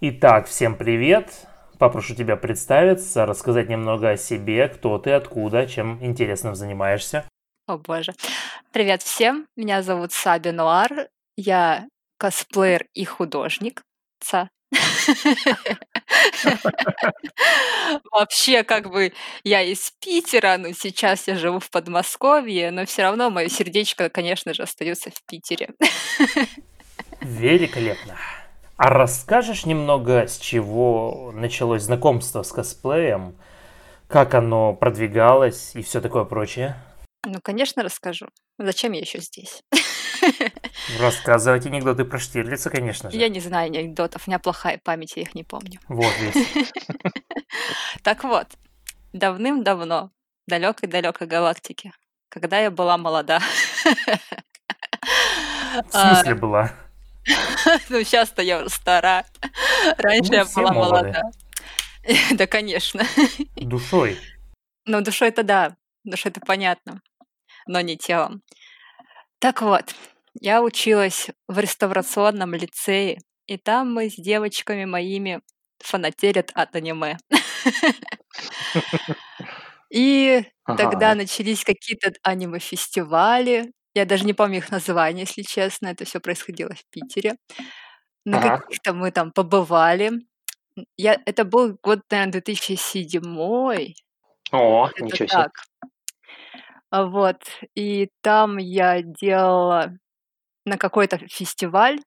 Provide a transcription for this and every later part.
Итак, всем привет. Попрошу тебя представиться, рассказать немного о себе, кто ты, откуда, чем интересным занимаешься. О боже. Привет всем, меня зовут Саби Нуар, я косплеер и художник. Ца. Вообще, как бы я из Питера, но сейчас я живу в Подмосковье, но все равно мое сердечко, конечно же, остается в Питере. Великолепно. А расскажешь немного, с чего началось знакомство с косплеем, как оно продвигалось и все такое прочее? Ну, конечно, расскажу. Зачем я еще здесь? Рассказывать анекдоты про Штирлица, конечно же. Я не знаю анекдотов, у меня плохая память, я их не помню. Вот весь. Так вот, давным-давно, далекой-далекой галактике, когда я была молода. В смысле была? Ну, сейчас-то я уже стара. Раньше Мы я была молода. Да, конечно. Душой. Ну, душой-то да, душой-то понятно, но не телом. Так вот, я училась в реставрационном лицее, и там мы с девочками моими фанатели от аниме. И тогда начались какие-то аниме-фестивали. Я даже не помню их названия, если честно. Это все происходило в Питере. На Ага. каких-то мы там побывали. Я, это был год, наверное, 2007 О, это ничего себе. так. А Вот. И там я делала на какой-то фестиваль.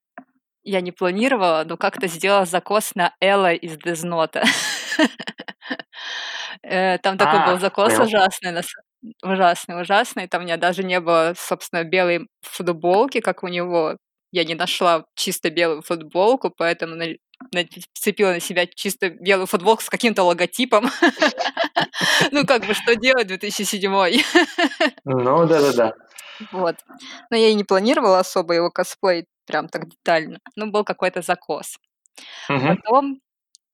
Я не планировала, но как-то сделала закос на Элла из Дезнota. Э, Там такой был А, закос ужасный, ужасный, ужасный. Там у меня даже не было, собственно, белой футболки, как у него. Я не нашла чисто белую футболку, поэтому на- нацепила на себя чисто белую футболку с каким-то логотипом. Ну, как бы, что делать 2007 Ну, да-да-да. Вот. Но я и не планировала особо его косплей прям так детально. Ну, был какой-то закос. Потом,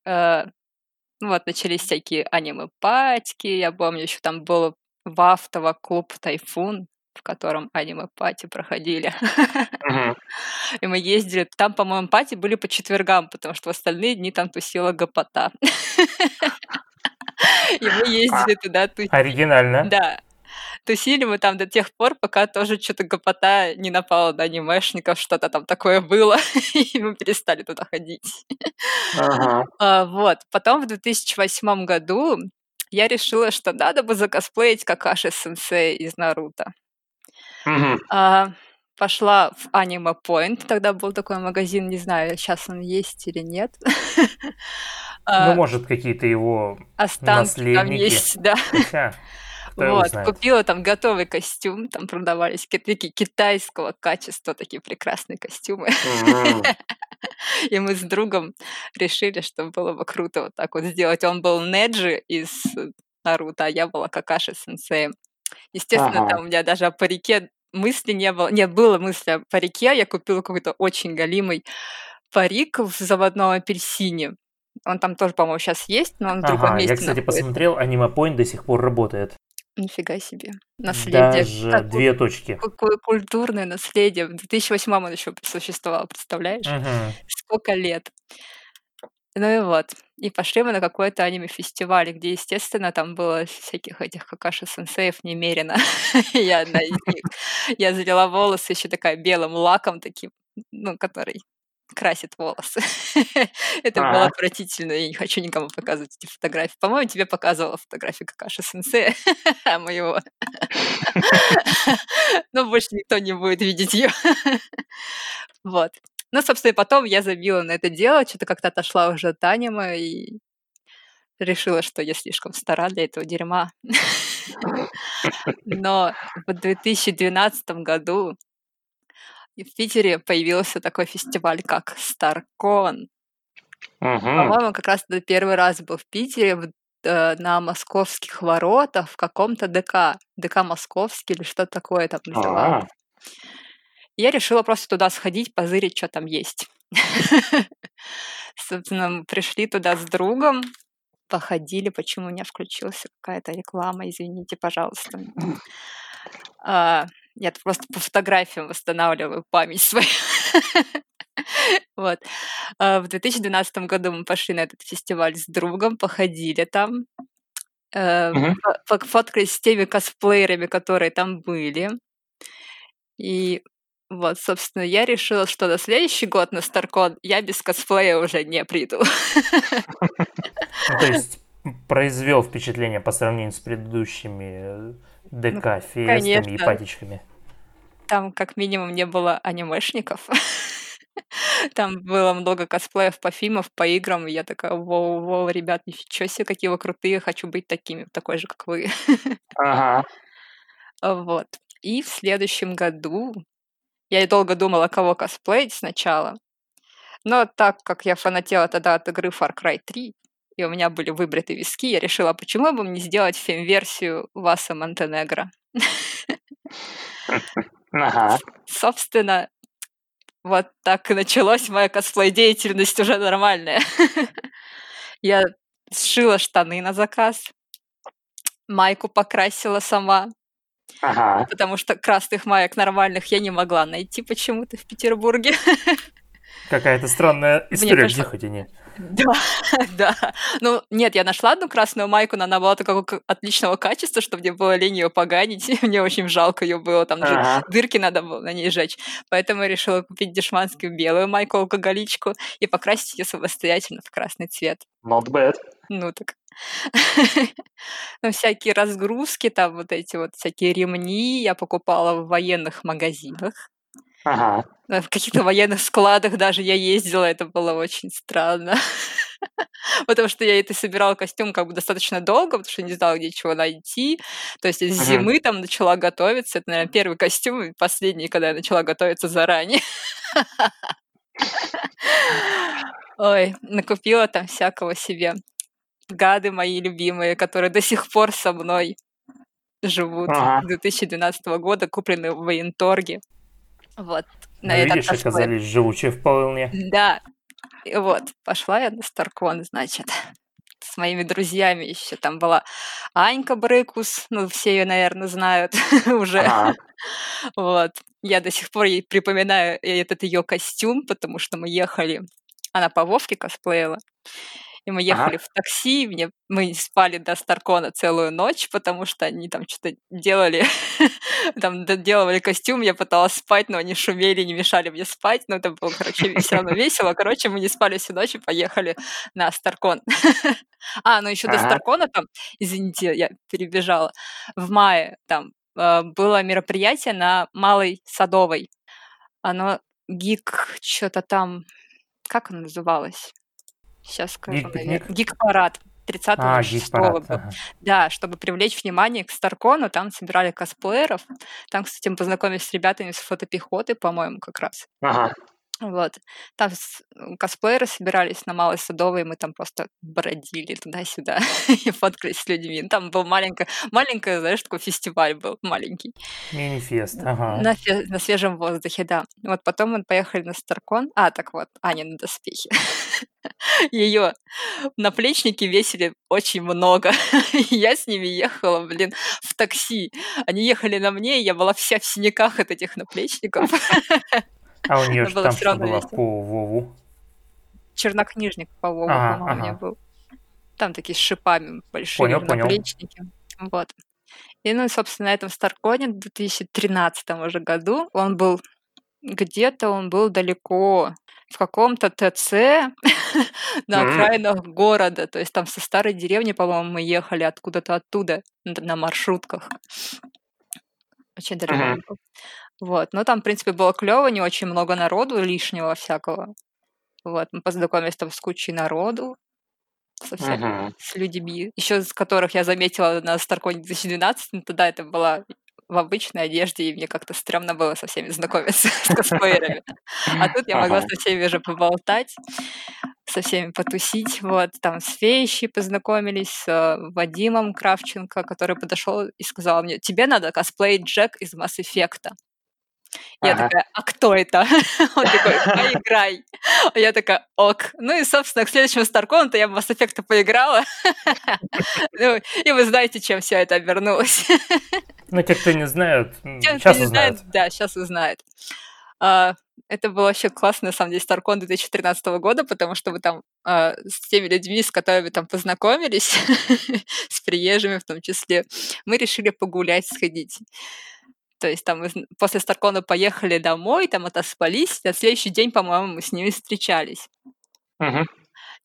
э, ну вот, начались всякие аниме-патики. Я помню, еще там был в Автово клуб «Тайфун», в котором аниме-пати проходили. И мы ездили. Там, по-моему, пати были по четвергам, потому что в остальные дни там тусила гопота. И мы ездили туда тусить. Оригинально. Да. Тусили мы там до тех пор, пока тоже что-то гопота не напала на анимешников, что-то там такое было, и мы перестали туда ходить. Ага. А, Вот. Потом в 2008 году я решила, что надо бы закосплеить Какаши Сенсей из Наруто. Мгм. А, Пошла в Anime Point, тогда был такой магазин, не знаю, сейчас он есть или нет. Ну, А, может, какие-то его Останки там наследники. есть, да. Хотя, кто Вот, купила там готовый костюм, там продавались ки- такие китайского качества, такие прекрасные костюмы. М. И мы с другом решили, что было бы круто вот так вот сделать. Он был Неджи из Наруто, а я была Какаши сенсеем. Естественно, Ага. там у меня даже о парике мысли не было. Нет, было мысли о парике. Я купила какой-то очень галимый парик в заводном апельсине. Он там тоже, по-моему, сейчас есть, но он в другом Ага, месте я, кстати, находится. посмотрел, Аниме Point до сих пор работает. Нифига себе. Наследие. Даже Какое- две точки. Какое культурное наследие. В 2008 он еще существовал, представляешь? Мгм. Сколько лет. Ну и вот. И пошли мы на какой-то аниме-фестиваль, где, естественно, там было всяких этих какаши-сенсеев немерено. Я одна из них. Я залила волосы еще такая белым лаком таким, ну, который красит волосы. Это было отвратительно, я не хочу никому показывать эти фотографии. По-моему, тебе показывала фотографию Какаши Сенсея моего. Но больше никто не будет видеть ее. Вот. Ну, собственно, и потом я забила на это дело, что-то как-то отошла уже от аниме и решила, что я слишком стара для этого дерьма. Но в 2012 году в Питере появился такой фестиваль, как StarCon. Мгм. По-моему, как раз это первый раз был в Питере в- э, на московских воротах в каком-то ДК. ДК Московский или что такое там называлось. А, И Я решила просто туда сходить, позырить, что там есть. Собственно, мы пришли туда с другом, походили, почему у меня включилась какая-то реклама, извините, пожалуйста. Я просто по фотографиям восстанавливаю память свою. Вот. А, В 2012 году мы пошли на этот фестиваль с другом, походили там, э, Мгм. фо- пофоткались с теми косплеерами, которые там были. И вот, собственно, я решила, что на следующий год на Старкон я без косплея уже не приду. Ну, то есть произвел впечатление по сравнению с предыдущими ДК, фестами и Ну, патичками. Там как минимум не было анимешников. Там было много косплеев по фильмам, по играм, и я такая, воу-воу, ребят, ничего себе, какие вы крутые, хочу быть такими, такой же, как вы. Ага. Вот. И в следующем году я и долго думала, кого косплеить сначала. Но так как я фанатела тогда от игры Far Cry 3, и у меня были выбриты виски, я решила, почему бы мне сделать фем-версию Васа Монтенегро. Ага. Собственно, вот так и началась моя косплей-деятельность уже нормальная. Я сшила штаны на заказ, майку покрасила сама, Ага. потому что красных маек нормальных я не могла найти почему-то в Петербурге. Какая-то странная история, кажется- где хоть они. Да, да. Ну, нет, я нашла одну красную майку, но она была такого отличного качества, что мне было лень ее поганить. Мне очень жалко ее было, там же дырки надо было на ней жечь. Поэтому я решила купить дешманскую белую майку алкоголичку и покрасить ее самостоятельно в красный цвет. Not bad. Ну так. Ну, всякие разгрузки, там вот эти вот всякие ремни я покупала в военных магазинах. Ага. В каких-то военных складах даже я ездила, это было очень странно. Потому что я это собирала костюм как бы достаточно долго, потому что не знала, где чего найти. То есть с зимы там начала готовиться. Это, наверное, первый костюм и последний, когда я начала готовиться заранее. Ой, накупила там всякого себе. Гады мои любимые, которые до сих пор со мной живут. Ага. 2012 года, купленные в военторге. Вот. Ну, На этот видишь, косплей. оказались живучие вполне. Да. И вот, пошла я на Старкон, значит, с моими друзьями еще. Там была Анька Брыкус, ну, все ее, наверное, знают уже. Вот. Я до сих пор ей припоминаю этот ее костюм, потому что мы ехали, она по Вовке косплеила, и мы Ага. ехали в такси, мне, мы спали до Старкона целую ночь, потому что они там что-то делали, там доделывали костюм, я пыталась спать, но они шумели, не мешали мне спать, но это было, короче, все равно весело. Короче, мы не спали всю ночь и поехали на Старкон. А, ну еще до Ага. Старкона там, извините, я перебежала, в мае там э, было мероприятие на Малой Садовой. Оно гик, что-то там, как оно называлось? Сейчас скажу. Гик-парад. 30 А, 6 гик-парад. был. ага. Да, чтобы привлечь внимание к Старкону, там собирали косплееров. Там, кстати, мы познакомились с ребятами с фотопехоты, по-моему, как раз. Ага. Вот. Там косплееры собирались на Малой Садовой, мы там просто бродили туда-сюда и фоткались с людьми. Ну, Там был маленький, маленький, знаешь, такой фестиваль был маленький. Мини-фест, ага. На, фе- на свежем воздухе, да. Вот потом мы поехали на Старкон. А, так вот, Аня на доспехи. Ее наплечники весили очень много. Я с ними ехала, блин, в такси. Они ехали на мне, и я была вся в синяках от этих наплечников. А у нее же там что было по Вову? Чернокнижник по Вову, Ага, по-моему, у меня был. Там такие с шипами большие Понял, понял. наплечники. Вот. И, ну, и, собственно, на этом Старконе в 2013 уже году он был где-то, он был далеко, в каком-то ТЦ на окраинах города. То есть там со старой деревни, по-моему, мы ехали откуда-то оттуда на маршрутках. Очень далеко был. Вот. Но там, в принципе, было клево, не очень много народу лишнего всякого. Вот. Мы познакомились там с кучей народу, со всякими Мгм. с людьми, еще с которых я заметила на Старконе 2012, но тогда это была в обычной одежде, и мне как-то стрёмно было со всеми знакомиться, с косплеерами. А тут я могла со всеми уже поболтать, со всеми потусить. Вот, там с Феющей познакомились, с э, Вадимом Кравченко, который подошел и сказал мне, тебе надо косплеить Джек из Mass Effect. Я Ага. такая, а кто это? Он такой, поиграй. А Я такая, ок. Ну и, собственно, к следующему Старкону-то я в Mass Effect поиграла. Ну, И вы знаете, чем все это обернулось. Ну, те, кто не знают, Те, сейчас не знает, узнают. Да, сейчас узнают. А, Это было вообще классно, на самом деле, StarCon 2013 года, потому что мы там э, с теми людьми, с которыми там познакомились, с приезжими в том числе, мы решили погулять, сходить. То есть там после Старкона поехали домой, там отоспались, на следующий день, по-моему, мы с ними встречались. Мгм.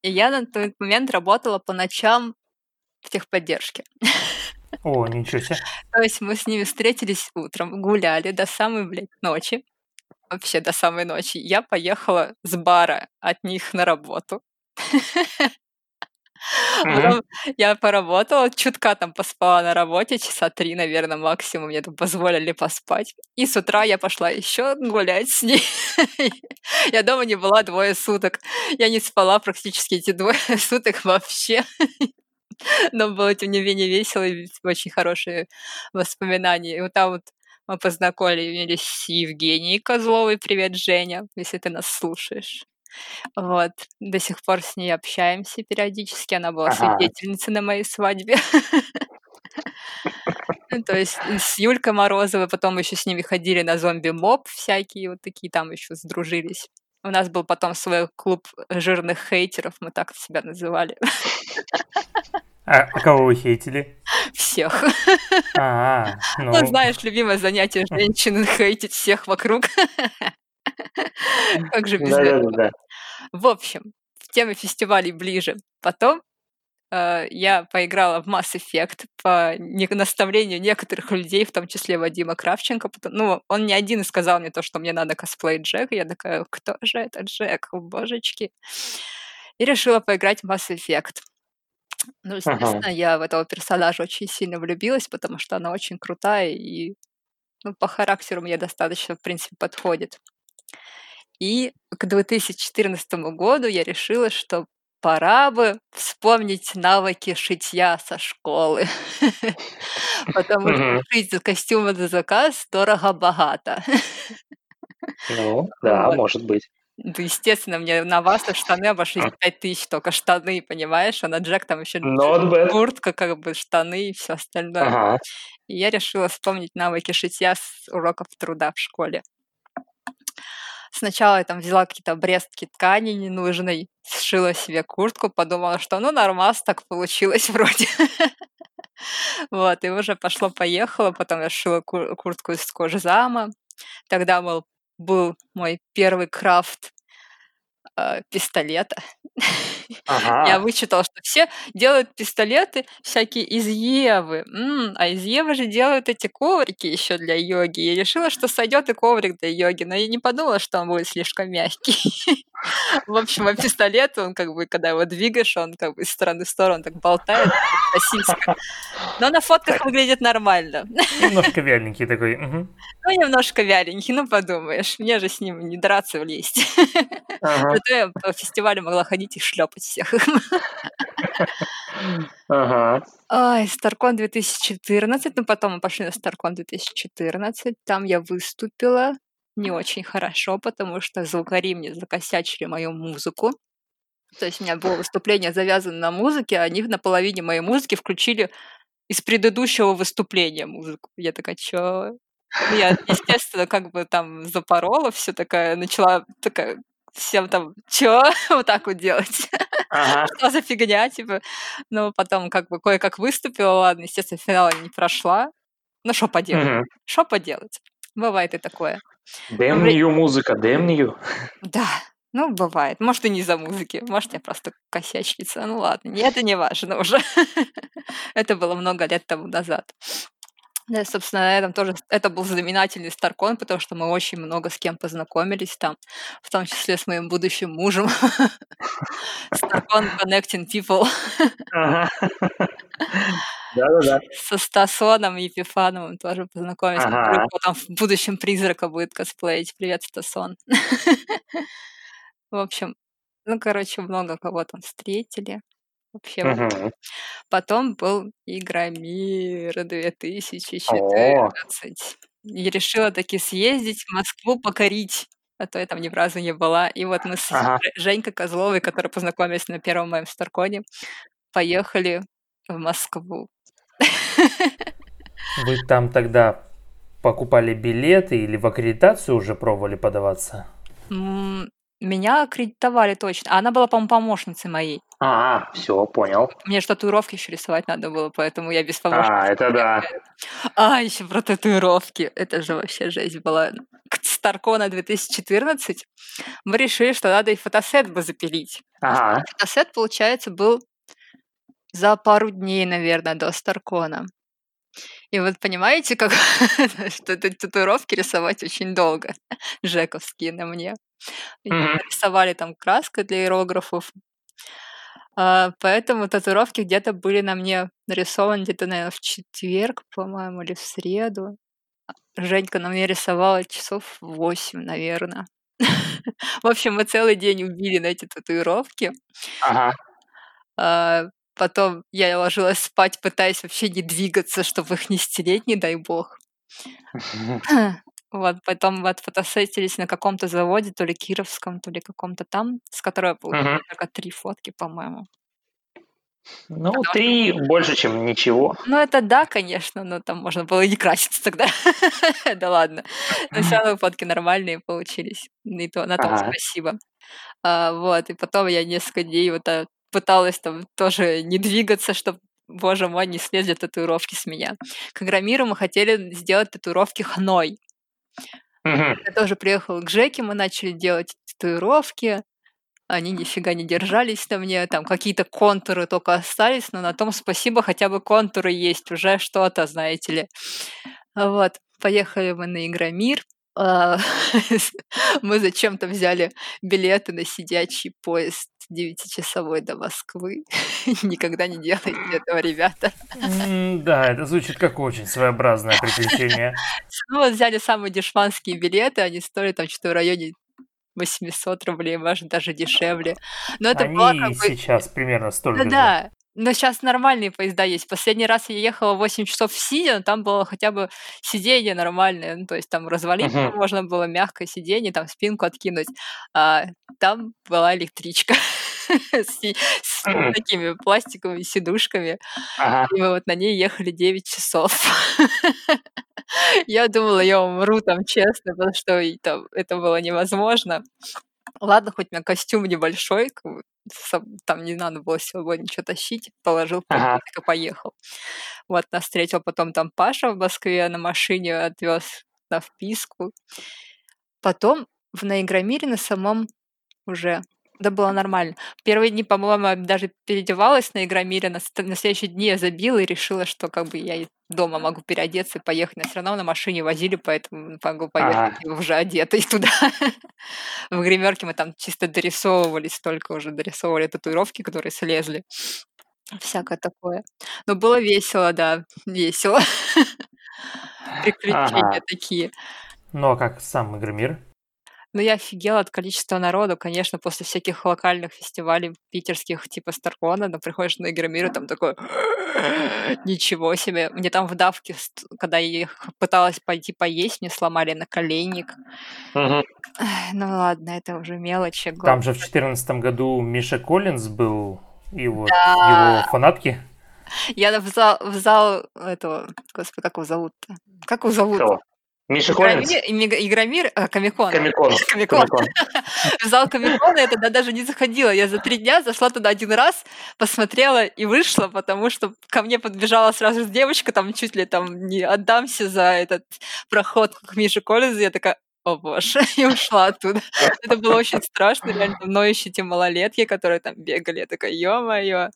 И я на тот момент работала по ночам в техподдержке. О, ничего себе. То есть мы с ними встретились утром, гуляли до самой, блядь, ночи. Вообще до самой ночи. Я поехала с бара от них на работу. Потом я поработала, чутка там поспала на работе, часа три, наверное, максимум, мне там позволили поспать. И с утра я пошла еще гулять с ней. Я дома не была двое суток. Я не спала практически эти двое суток вообще. Но было, тем не менее, весело и очень хорошие воспоминания. И вот там вот мы познакомились с Евгенией Козловой. Привет, Женя, если ты нас слушаешь. Вот. До сих пор с ней общаемся периодически. Она была Ага. свидетельницей на моей свадьбе. Ну, То есть с Юлькой Морозовой, потом еще с ними ходили на зомби-моб всякие, вот такие там еще сдружились. У нас был потом свой клуб жирных хейтеров, мы так себя называли. А, а кого вы хейтили? Всех. А, Ну, ну, знаешь, любимое занятие женщин хейтить всех вокруг. Как же без этого? В общем, в теме фестивалей ближе. Потом э, я поиграла в Mass Effect по не- наставлению некоторых людей, в том числе Вадима Кравченко. потом- Ну, он не один сказал мне то, что мне надо косплей Джека. Я такая, кто же это Джек? Божечки. И решила поиграть в Mass Effect. Ну, естественно, я в этого персонажа очень сильно влюбилась, потому что она очень крутая и ну, по характеру мне достаточно, в принципе, подходит. И к 2014 году я решила, что пора бы вспомнить навыки шитья со школы. Потому что шить костюмы на заказ дорого-богато. Ну, да, может быть. Ну, естественно, мне на вас штаны обошлись 5000 только штаны, понимаешь? А на Джек там еще bad. куртка, как бы штаны и все остальное. Ага. И я решила вспомнить навыки шитья с уроков труда в школе. Сначала я там взяла какие-то обрезки ткани ненужной, сшила себе куртку, подумала, что ну нормас так получилось вроде. Вот, и уже пошло-поехало. Потом я сшила ку- куртку из кожзама. Тогда был, был мой первый крафт э, пистолета. Я Ага. вычитала, что все делают пистолеты всякие из Евы. М, а из Евы же делают эти коврики еще для йоги. Я решила, что сойдет и коврик для йоги, но я не подумала, что он будет слишком мягкий. В общем, а пистолет, он как бы, когда его двигаешь, он как бы из стороны в сторону так болтает, сосиска. Но на фотках выглядит нормально. немножко вяленький такой. мгм. Ну, немножко вяленький, ну подумаешь, мне же с ним не драться влезть. Ага. Зато я по фестивалю могла ходить и шлепать всех. Ага. Ой, Старкон 2014, ну потом мы пошли на Старкон 2014, там я выступила не очень хорошо, потому что звукари мне закосячили мою музыку. То есть у меня было выступление завязано на музыке, а они на половине моей музыки включили из предыдущего выступления музыку. Я такая, чё? Ну, Я, естественно, как бы там запорола все такая, начала такая всем там, чё? Вот так вот делать Ага. что за фигня, типа. Но потом как бы кое-как выступила, ладно, естественно, финал не прошла. Ну, что поделать? Что поделать? Бывает и такое. Damn you, музыка, damn you. Да, ну, бывает. Может, и не за музыки, может, я просто косячница. Ну, ладно, это не важно уже. Это было много лет тому назад. Да, собственно, на этом тоже это был знаменательный Старкон, потому что мы очень много с кем познакомились там, в том числе с моим будущим мужем. Старкон Connecting People. Да-да-да. со Стасоном Епифановым тоже познакомились. Ага. Потом в будущем призрака будет косплеить. Привет, Стасон. В общем, ну, короче, много кого там встретили. Вообще. Мгм. потом был Игромир 2014. И решила таки съездить в Москву покорить. А то я там ни разу не была. И вот мы с Ага. Женькой Козловой, которой познакомились на первом моем Старконе, поехали в Москву. Вы там тогда покупали билеты или в аккредитацию уже пробовали подаваться? Меня аккредитовали точно. А она была, по-моему, помощницей моей. А, все, понял. Мне же татуировки еще рисовать надо было, поэтому я без помощницы. А, это да. А, еще про татуировки. Это же вообще жесть была. К Старкона 2014 мы решили, что надо и фотосет бы запилить. Ага. Фотосет, получается, был за пару дней, наверное, до Старкона. И вот понимаете, как что эти татуировки рисовать очень долго. Жековские на мне. Рисовали там краской для иерографов. А, Поэтому татуировки где-то были на мне нарисованы где-то, наверное, в четверг, по-моему, или в среду. Женька на мне рисовала часов 8, наверное. В общем, мы целый день убили на эти татуировки. Ага. А, Потом я ложилась спать, пытаясь вообще не двигаться, чтобы их не стереть, не дай бог. Вот, потом вот фотосетились на каком-то заводе, то ли кировском, то ли каком-то там, с которого Мгм. только три фотки, по-моему. Ну, три больше, чем ничего. Ну, это да, конечно, но там можно было и не краситься тогда. Да ладно. Но все равно фотки нормальные получились. И то на том Ага. спасибо. А, Вот, и потом я несколько дней вот так пыталась там тоже не двигаться, чтобы, боже мой, не слезли татуировки с меня. К Агромиру мы хотели сделать татуировки хной. Мгм. Я тоже приехала к Жеке, мы начали делать татуировки. Они нифига не держались на мне, там какие-то контуры только остались, но на том спасибо, хотя бы контуры есть, уже что-то, знаете ли. Вот, поехали мы на Игромир. А, Мы зачем-то взяли билеты на сидячий поезд девятичасовой до Москвы. Никогда не делайте этого, ребята. Да, это звучит как очень своеобразное приключение. Ну, вот взяли самые дешманские билеты, они стоят там что-то в районе 800 рублей, может, даже дешевле. Но это было Они как бы... сейчас примерно столько Да, да. Но сейчас нормальные поезда есть. Последний раз я ехала 8 часов сидя, но там было хотя бы сиденье нормальное. Ну, то есть там развалиться Мгм. можно было, мягкое сиденье, там спинку откинуть. А там была электричка с, с такими пластиковыми сидушками. Ага. И мы вот на ней ехали 9 часов. Я думала, я умру там, честно, потому что там это было невозможно. Ладно, хоть у меня костюм небольшой, там не надо было с собой ничего тащить, положил в Ага. и поехал. Вот нас встретил потом там Паша в Москве на машине, отвез на вписку. Потом в на Игромире на самом уже да было нормально. Первые дни, по-моему, даже переодевалась на Игромире, на, на следующие дни я забила и решила, что как бы я дома могу переодеться и поехать. Но все равно на машине возили, поэтому могу поехать и уже одетой туда. В гримерке мы там чисто дорисовывались, только уже дорисовывали татуировки, которые слезли. Всякое такое. Но было весело, да, весело. Приключения Ага. такие. Ну а как сам Игромир? Ну, я офигела от количества народу, конечно, после всяких локальных фестивалей питерских, типа Старкона, но приходишь на Игромир, и там такой, ничего себе. Мне там в давке, когда я их пыталась пойти поесть, мне сломали наколенник. Эх, Ну ладно, это уже мелочи. Там главное- же в 2014 году Миша Коллинз был, и вот Да. его фанатки. Я в зал, в зал этого, господи, как его зовут-то? Как его зовут? Кто? Миша Коллинз? Игромир, а, Комикон. Комикон. Комикон. В зал Комикона я тогда даже не заходила. Я за три дня зашла туда один раз, посмотрела и вышла, потому что ко мне подбежала сразу же девочка, там чуть ли там не отдамся за этот проход к Мише Коллинзу. Я такая, о боже, и ушла оттуда. Это было очень страшно, реально, мной еще те малолетки, которые там бегали. Я такая, ё-моё,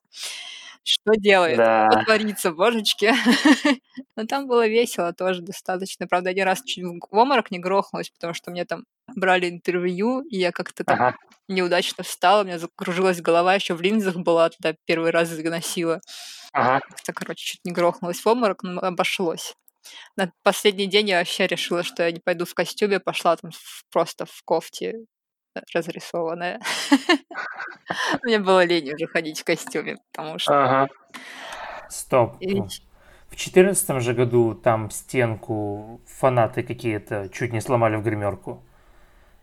что делает? Да. Что творится, божечки? Но там было весело тоже достаточно. Правда, один раз чуть в обморок не грохнулась, потому что мне там брали интервью, и я как-то там Ага. неудачно встала, у меня закружилась голова, еще в линзах была, тогда первый раз носила. Ага. Как-то, короче, чуть не грохнулась в обморок, но обошлось. На последний день я вообще решила, что я не пойду в костюме, пошла там в- просто в кофте разрисованная. Мне было лень уже ходить в костюме, потому что... Ага. Стоп. В 2014 же году там стенку фанаты какие-то чуть не сломали в гримерку.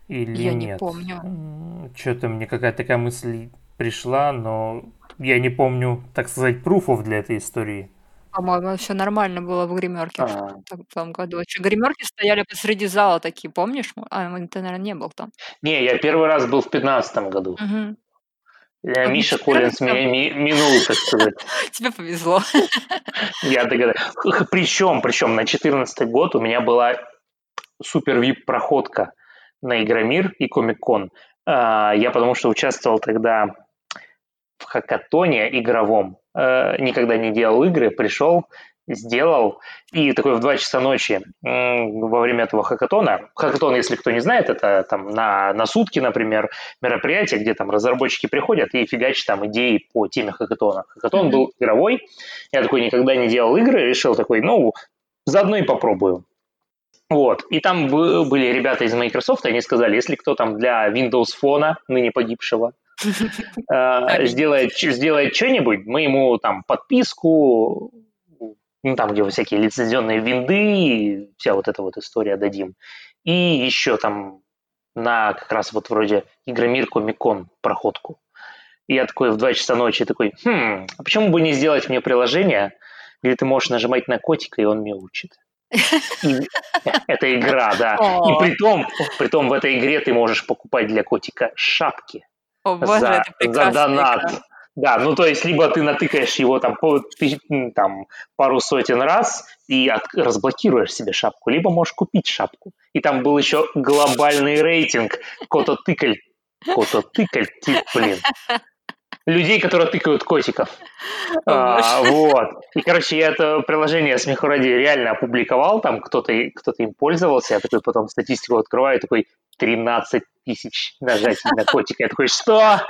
Или Я не нет? помню. Что-то мне какая-то такая мысль пришла, но я не помню, так сказать, пруфов для этой истории. По-моему, все нормально было в гримерке в А. том в том году. Ещё гримерки стояли посреди зала такие, помнишь? А, ты, наверно, не был там. Не, я первый раз был в пятнадцатом году. Мгм. Э, А Миша Коллинз 14? меня ми минул, так сказать. Тебе повезло. Я догадаюсь. Причем, причем на четырнадцатый год у меня была супер вип проходка на Игромир и Комик-кон. А, я потому что участвовал тогда в хакатоне игровом. Э, никогда не делал игры, пришел, сделал, и такой в 2 часа ночи во время этого хакатона, хакатон, если кто не знает, это там на, на сутки, например, мероприятие, где там разработчики приходят и фигачат там идеи по теме хакатона. Хакатон Мгм. был игровой, я такой никогда не делал игры, решил такой, ну, заодно и попробую. Вот. И там бы- были ребята из Microsoft, они сказали, если кто там для Windows Phone, ныне погибшего, сделает, ч- сделает что-нибудь, мы ему там подписку, ну, там, где всякие лицензионные винды, вся вот эта вот история дадим. И еще там на как раз вот вроде Игромир Комикон проходку. И я такой в 2 часа ночи такой, хм, а почему бы не сделать мне приложение, где ты можешь нажимать на котика, и он мяучит. И это игра, да. И при том, при том в этой игре ты можешь покупать для котика шапки О боже, за, это за донат. игра. Да, ну то есть либо ты натыкаешь его там, по, м, там пару сотен раз и от- разблокируешь себе шапку, либо можешь купить шапку. И там был еще глобальный рейтинг кото-тыкаль. Кото-тыкаль, блин. Людей, которые тыкают котиков. А, вот. И, короче, я это приложение смеху ради реально опубликовал, там кто-то кто им пользовался, я такой потом статистику открываю, такой 13 тысяч нажатий на котика. Я такой, что?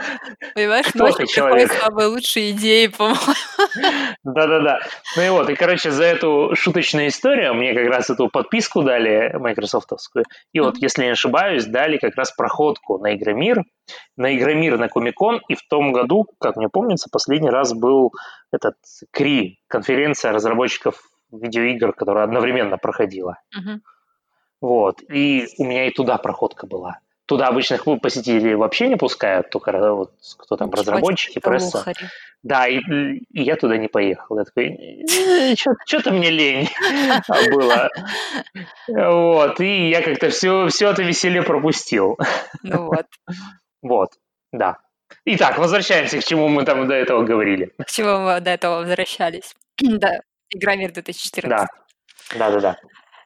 Понимаешь, ты, человек? самые лучшие идеи, по-моему. Да-да-да. Ну и вот, и, короче, за эту шуточную историю мне как раз эту подписку дали майкрософтовскую. И вот, если не ошибаюсь, дали как раз проходку на Игромир, на Игромир, на Комикон. И в том году, как мне помнится, последний раз был этот КРИ, конференция разработчиков видеоигр, которая одновременно проходила. Мгм. Вот. И у меня и туда проходка была. Туда обычных посетителей вообще не пускают, только ра- вот, кто там, себе, разработчики, пресса. лухари. Да, и, и я туда не поехал. Я такой, что-то мне лень было. Вот, и я как-то все, все это веселье пропустил. Ну вот. Вот, да. Итак, возвращаемся к чему мы там до этого говорили. К чему мы до этого возвращались. Да, Игромир 2014. Да, да, да, да.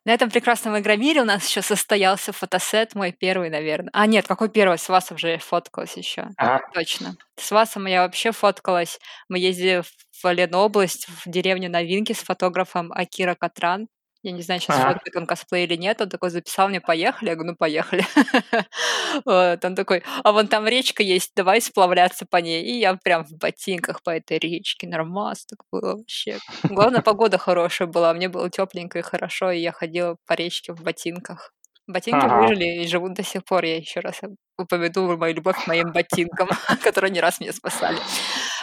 На этом прекрасном Игромире у нас еще состоялся фотосет, мой первый, наверное. А, нет, какой первый? С вас уже фоткалась еще. Ага. Точно. С Васом я вообще фоткалась. Мы ездили в Ленобласть, в деревню Новинки с фотографом Акира Катран. Я не знаю, сейчас фоткает он косплей или нет. Он такой записал мне, поехали. Я говорю, ну, поехали. Вот, Он такой, а вон там речка есть, давай сплавляться по ней. И я прям в ботинках по этой речке. Нормас так было вообще. Главное, погода хорошая была. Мне было тепленько и хорошо, и я ходила по речке в ботинках. Ботинки Ага. выжили и живут до сих пор. Я еще раз упомяну мою любовь к моим ботинкам, которые не раз меня спасали.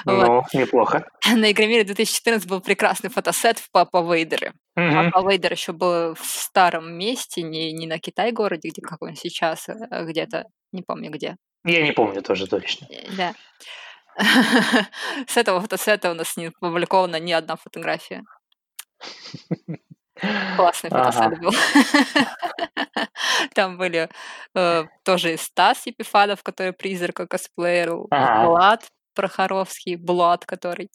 Вот. Ну, неплохо. На Игромире 2014 был прекрасный фотосет в Папа Вейдере. Мгм. Папа Вейдер еще был в старом месте, не, не на Китай-городе, где как он сейчас, а где-то, не помню где. Я не помню тоже точно. Э, Да. С этого фотосета у нас не опубликована ни одна фотография. Классный фотосет Ага. был. Там были э, тоже и Стас Епифанов, который призрака косплеерил, Ага. Влад Прохоровский, Блад, который.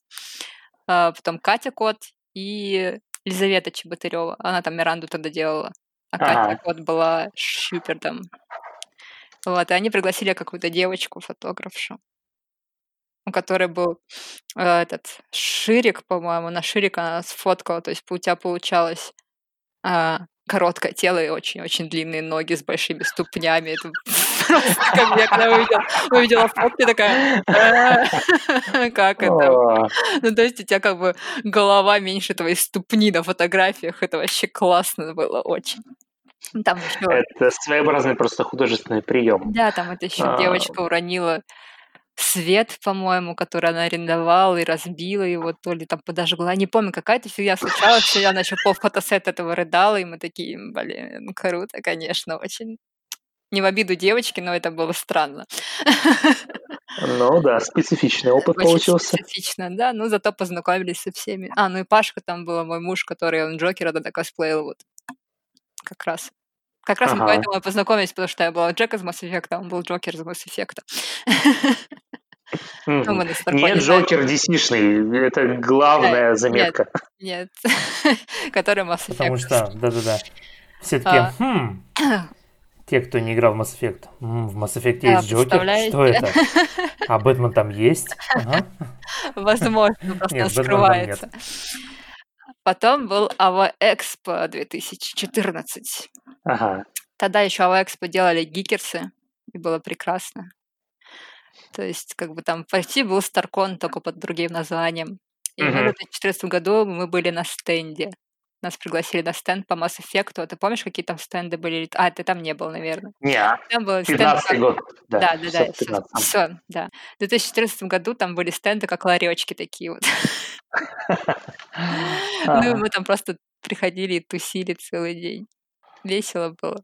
А, потом Катя Кот и Елизавета Чеботарева. Она там Миранду тогда делала. А Катя Ага. Кот была Шупердом. Вот, и они пригласили какую-то девочку, фотографшу, у которой был э, этот Ширик, по-моему, на Ширика она сфоткала, то есть у тебя получалось а, короткое тело и очень-очень длинные ноги с большими ступнями. Это просто как я когда увидела, увидела фотки, такая, «А, как это? Ну, то есть у тебя как бы голова меньше твоей ступни на фотографиях. Это вообще классно было очень. Там еще Это своеобразный просто художественный прием. да, там это еще А. девочка уронила свет, по-моему, который она арендовала и разбила его, то ли там подожгла. Не помню, какая-то фигня случалась, и она еще пол фотосет этого рыдала, и мы такие, блин, круто, конечно, очень. Не в обиду девочки, но это было странно. Ну да, специфичный опыт Очень получился. специфично, да, но зато познакомились со всеми. А, ну и Пашка там был, мой муж, который он Джокера тогда косплеил, вот. Как раз. Как раз мы Ага. поэтому и познакомились, потому что я была Джек из Mass Effect, а он был Джокер из Mass Effect. Ну, мы Нет. Джокер DC-шный, это главная Нет, заметка. Нет, который Mass Effect. Потому что, да-да-да. Все таки А. хм, те, кто не играл в Mass Effect. М, в Mass Effect Да, есть Джокер? Что это? А Бэтмен там есть? Ага. Возможно, просто Нет, скрывается. Потом был АВА Экспо 2014. Ага. Тогда еще АВА Экспо делали гикерсы, и было прекрасно. То есть, как бы там почти был Старкон, только под другим названием. И мы в Мгм. 2014 году мы были на стенде. Нас пригласили на стенд по Mass Effect. А Ты помнишь, какие там стенды были? А, ты там не был, наверное. Не, Там был стенд 15 как- год. Да, Да, да, да, 615. все, да. В 2014 году там были стенды, как ларечки такие вот. Ну, мы там просто приходили и тусили целый день. Весело было.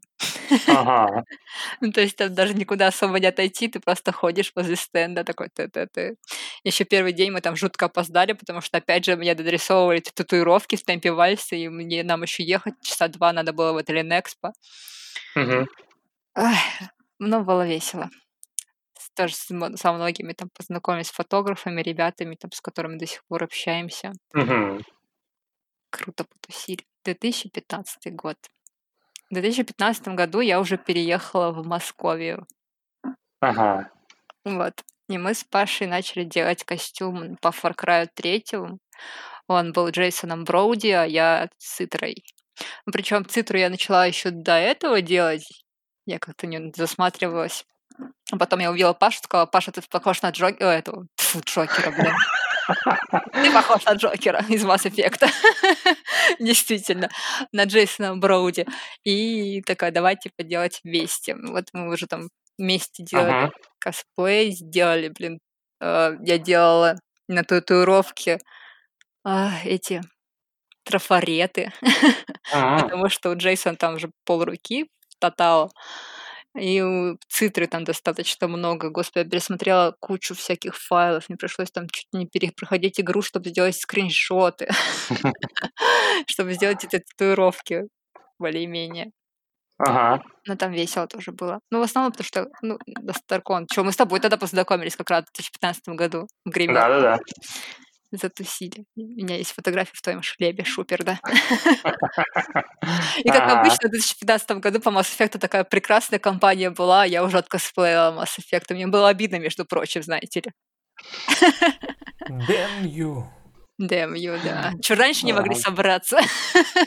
Ага. Ну, то есть там даже никуда особо не отойти, ты просто ходишь возле стенда такой ты ты ты Еще первый день мы там жутко опоздали, потому что, опять же, мне дорисовывали эти татуировки в темпе вальса, и мне, нам еще ехать часа два надо было в Некспо. Мгм. Ай, ну, было весело. Тоже со многими там познакомились с фотографами, ребятами, там, с которыми до сих пор общаемся. Круто потусили. 2015 год. В 2015 году я уже переехала в Московию. Ага. Вот. И мы с Пашей начали делать костюм по Far Cry 3. Он был Джейсоном Броуди, а я Цитрой. Причем Цитру я начала еще до этого делать. Я как-то не засматривалась. А потом я увидела Пашу, сказала, Паша, ты похож на Джокера, этого, тьфу, Джокера, блин. Ты похож на Джокера из Mass Effect. Действительно, на Джейсона Броуди. И такая, давай, типа, делать вместе. Вот мы уже там вместе делали Ага. косплей, сделали, блин. э, Я делала на татуировке а, эти трафареты, Ага. потому что у Джейсона там уже полруки в тотал, и Цитры там достаточно много. Господи, я пересмотрела кучу всяких файлов, мне пришлось там чуть не перепроходить игру, чтобы сделать скриншоты, чтобы сделать эти татуировки более-менее. Ага. Но там весело тоже было. Ну, в основном, потому что, ну, Старкон. Чё, мы с тобой тогда познакомились как раз в 2015 году в гримерке. Да-да-да. Затусили. У меня есть фотография в твоем шлеме, шупер, да? И как Ага. обычно, в 2015 году по Mass Effect такая прекрасная компания была, а я уже откосплеила Mass Effect. Мне было обидно, между прочим, знаете ли. Damn you. Damn you, да. Чё, раньше не могли собраться?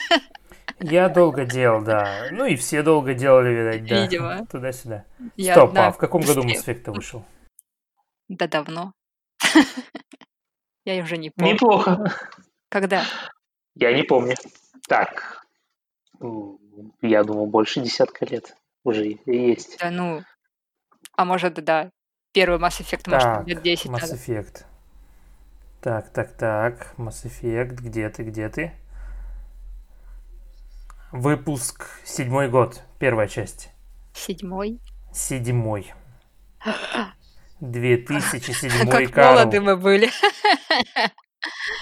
Я долго делал, да. Ну и все долго делали, видать, да. Видимо. Туда-сюда. Я Стоп, а в каком году. Mass Effect вышел? Да давно. Я уже не помню. Неплохо. Когда? Я не помню. Так. Я думаю, больше десятка лет уже и есть. Да ну, а может, да, первый Mass Effect, может, Так, лет 10 Mass надо. Effect. Так, так, так. Mass Effect, где ты, где ты? Выпуск седьмой год, первая часть. Седьмой. Седьмой. 2007 Как Карл. молоды мы были.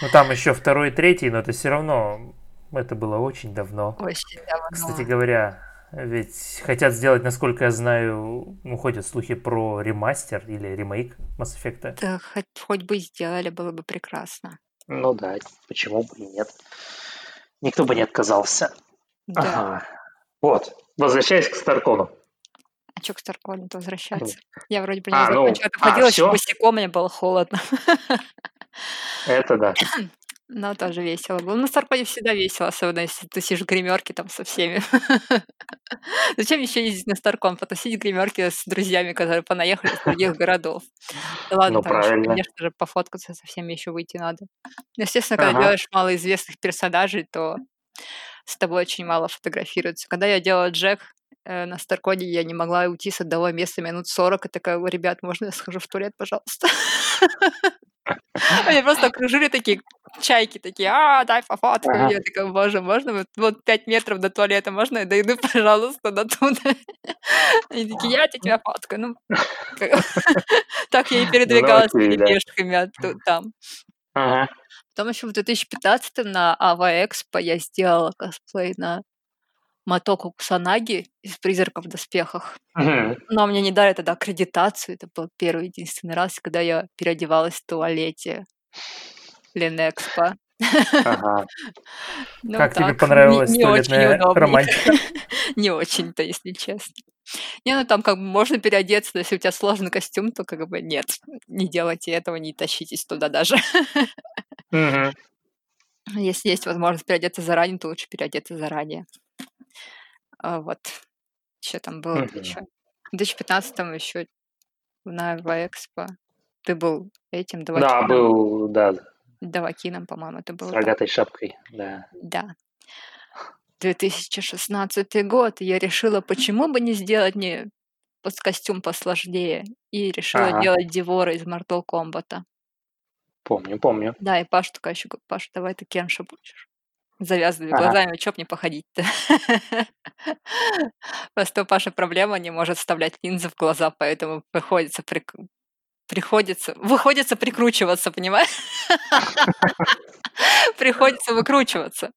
Ну там еще второй и третий, но это все равно, это было очень давно. Очень давно. Кстати говоря, ведь хотят сделать, насколько я знаю, ну, ходят слухи про ремастер или ремейк Mass Effect. Да, хоть, хоть бы сделали, было бы прекрасно. Ну да, почему бы и нет. Никто бы не отказался. Да. Ага. Вот. Возвращаясь к Старкону. А что к Старкону-то возвращаться? Я вроде бы не А, ну, закончила. Ты а, ходила всё? босиком, мне было холодно. Это да. Но тоже весело было. Ну, в Старконе всегда весело, особенно если ты сидишь в гримерке там со всеми. Зачем еще ездить на Старкон? Потусить в гримерке с друзьями, которые понаехали из других городов. Да ладно, Ну, там конечно же, пофоткаться со всеми еще выйти надо. Ну, Естественно, когда делаешь малоизвестных персонажей, то с тобой очень мало фотографируются. Когда я делала Джек на Старконе, я не могла уйти с одного места минут 40, и такая, «Ой, ребят, можно я схожу в туалет, пожалуйста? Меня просто окружили такие чайки такие, а, дай пофоткаю. Ага. Я такая, боже, можно вот, вот 5 метров до туалета, можно я дойду, пожалуйста, до туда? Они такие, я тебя фоткаю. Ну, так я и передвигалась да. пешками там. Потом еще в 2015 на Ава Экспо я сделала косплей на Матоку Кусанаги из «Призраков в доспехах». Мгм. Но мне не дали тогда аккредитацию. Это был первый единственный раз, когда я переодевалась в туалете Ленэкспо. Ага. Ну, Как тебе так, понравилась не, не очень туалетная романтика? Не очень-то, если честно. Не, ну там как бы можно переодеться, но если у тебя сложный костюм, то как бы нет, не делайте этого, не тащитесь туда даже. Мгм. Если есть возможность переодеться заранее, то лучше переодеться заранее. А вот. Что там было Мгм. еще? В 2015 еще на Экспо. Ты был этим Да, Давакином. был, да, Давакином, по-моему, это с было. рогатой шапкой, да. Да. 2016 год. Я решила, почему бы не сделать мне костюм посложнее. И решила Ага. делать Дивора из Mortal Kombat. Помню, помню. Да, и Паша такая еще говорит, Паша, давай ты Кенша будешь. Завязанными Ага. глазами, чё не походить-то? Просто у Паши проблема, не может вставлять линзы в глаза, поэтому приходится прик- приходится, выходится прикручиваться, понимаешь? Приходится выкручиваться.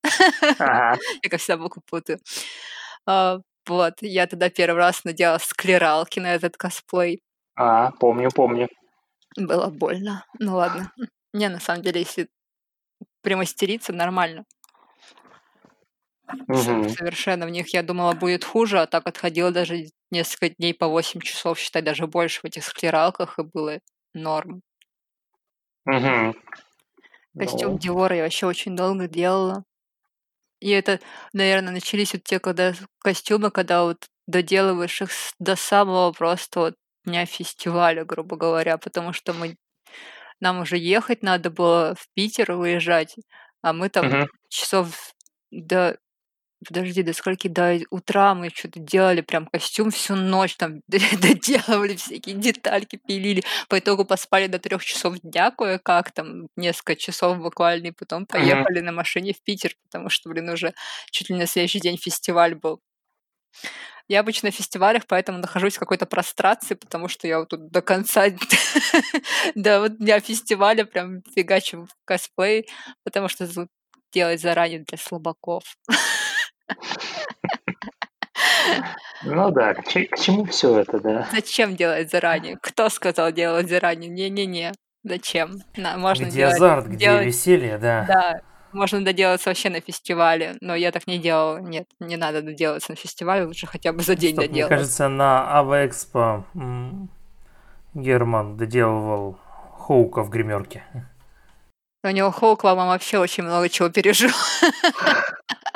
Ага. Я, как всегда, буквы путаю. А, Вот, я тогда первый раз надела склералки на этот косплей. А, помню, помню. Было больно. Ну ладно. Не, на самом деле, если примастериться, нормально. Мгм. Совершенно в них я думала будет хуже, а так отходила даже несколько дней по 8 часов, считай, даже больше в этих склералках, и было норм. Мгм. Костюм Ну, Диора я вообще очень долго делала. И это, наверное, начались вот те когда костюмы, когда вот доделываешь их до самого просто вот дня фестиваля, грубо говоря, потому что мы нам уже ехать надо было в Питер уезжать, а мы там Мгм. часов до подожди, до скольки до утра мы что-то делали прям костюм всю ночь там доделывали всякие детальки, пилили. По итогу поспали до трех часов дня кое-как, там несколько часов буквально, и потом поехали на машине в Питер, потому что, блин, уже чуть ли не на следующий день фестиваль был. Я обычно на фестивалях, поэтому нахожусь в какой-то прострации, потому что я вот тут до конца, до вот дня фестиваля прям фигачу в косплей, потому что делать заранее для слабаков. Ну да, к, к чему все это, да? Зачем делать заранее? Кто сказал делать заранее? Не-не-не. Зачем? На, можно Где делать, азарт, где делать- веселье, да. Да, можно доделаться вообще на фестивале, но я так не делала. Нет, не надо доделаться на фестивале, лучше хотя бы за день Стоп, мне доделать. кажется, на Ава Экспо м, Герман доделывал Хоука в гримерке. У него Хоук, по-моему, вообще очень много чего пережил,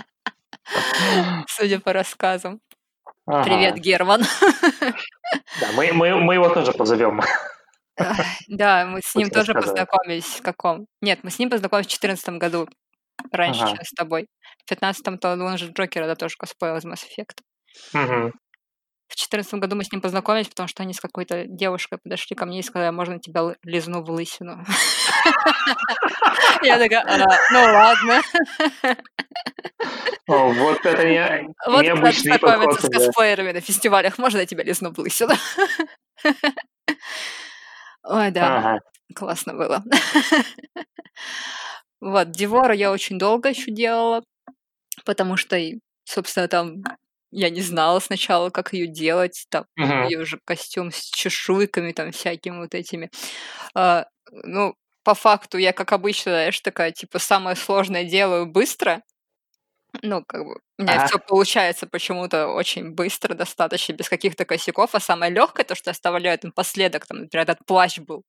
судя по рассказам. Ага. Привет, Герман. Да, мы, мы, мы его тоже позовем. Да, мы с ним Пусть тоже рассказывает. познакомились в каком? Нет, мы с ним познакомились в 2014 году, раньше, Ага. чем с тобой. В 15 то он же Джокера, да, тоже косплеил из Mass Effect. Мгм. В 2014 году мы с ним познакомились, потому что они с какой-то девушкой подошли ко мне и сказали, «А можно тебя лизну в лысину? Я такая, «А, ну ладно. Вот это не, Вот знакомиться с косплеерами на фестивалях. Можно я тебя лизну в лысину? Ой, да. Классно было. Вот, Дивора я очень долго еще делала, потому что, собственно, там я не знала сначала, как ее делать. Там Мгм. ее уже костюм с чешуйками, там всякими вот этими. А, ну, по факту я, как обычно, знаешь, такая, типа, самое сложное делаю быстро. Ну, как бы, у меня Ага. все получается почему-то очень быстро, достаточно, без каких-то косяков. А самое легкое, то, что я оставляю напоследок, там, например, этот плащ был.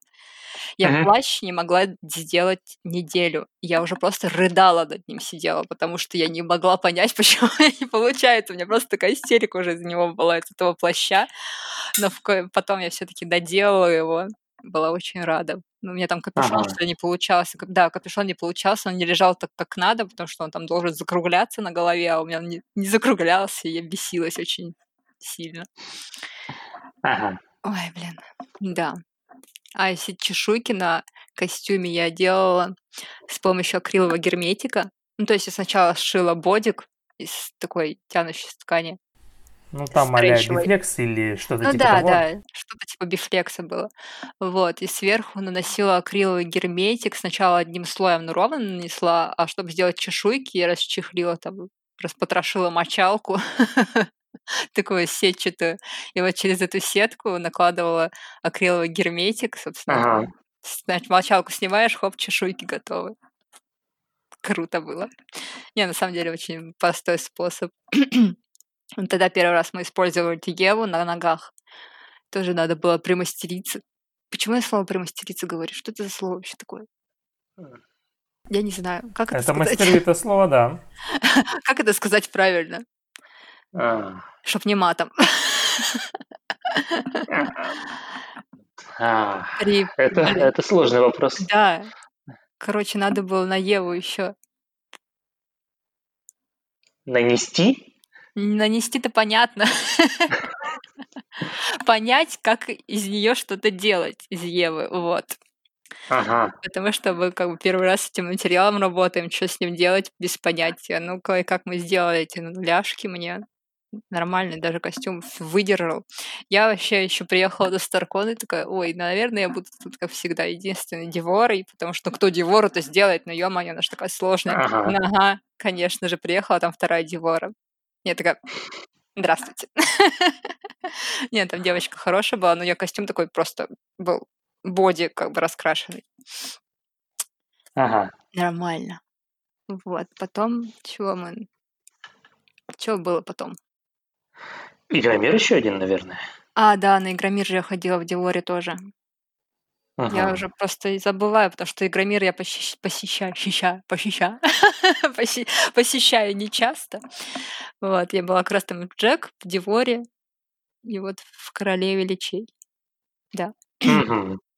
Я Мгм. плащ не могла сделать неделю. Я уже просто рыдала над ним сидела, потому что я не могла понять, почему не получается. У меня просто такая истерика уже из него была, из этого плаща. Но потом я все-таки доделала его. Была очень рада. Ну, у меня там капюшон Ага. что не получался. Да, капюшон не получался, он не лежал так, как надо, потому что он там должен закругляться на голове, а у меня он не, не закруглялся, и я бесилась очень сильно. Ага. Ой, блин, да. А если чешуйки на костюме я делала с помощью акрилового герметика. Ну, то есть я сначала сшила бодик из такой тянущей ткани. Ну, там а бифлекс или что-то ну, типа да, того. да, что-то типа бифлекса было. Вот, и сверху наносила акриловый герметик. Сначала одним слоем ну, ровно нанесла, а чтобы сделать чешуйки, я расчехлила там, распотрошила мочалку такую сетчатую. И вот через эту сетку накладывала акриловый герметик, собственно. Ага. Значит, мочалку снимаешь, хоп, чешуйки готовы. Круто было. Не, на самом деле очень простой способ. Тогда первый раз мы использовали Еву на ногах. Тоже надо было примастериться. Почему я слово примастериться говорю? Что это за слово вообще такое? Я не знаю. Как это, Это сказать? мастеры это слово, да. Как это сказать правильно? А, Чтоб не матом. Это, это сложный вопрос. Да. Короче, надо было на Еву еще. Нанести? Нанести-то понятно. Понять, как из нее что-то делать, из Евы, вот. Ага. Потому что мы как бы первый раз с этим материалом работаем, что с ним делать без понятия. Ну, ка- как мы сделали эти ну, ляжки мне нормальный даже костюм выдержал. Я вообще еще приехала до Старкона и такая, ой, наверное, я буду тут, как всегда, единственной Диворой, потому что ну, кто Дивору-то сделает, ну, ё-моё, она же такая сложная. Ага. Ага, конечно же, приехала, там вторая Дивора. Я такая, здравствуйте. Нет, там девочка хорошая была, но ее костюм такой просто был боди как бы раскрашенный. Ага. Нормально. Вот, потом чего мы... Чего было потом? Игромир еще один, наверное. А, да, на Игромир же я ходила в Диоре тоже. Я Ага. уже просто и забываю, потому что Игромир я посещ- посещаю, посещаю, посещаю, посещаю нечасто. Вот, я была как раз там в Джек, в Диворе и вот в Королеве Личей. Мгм.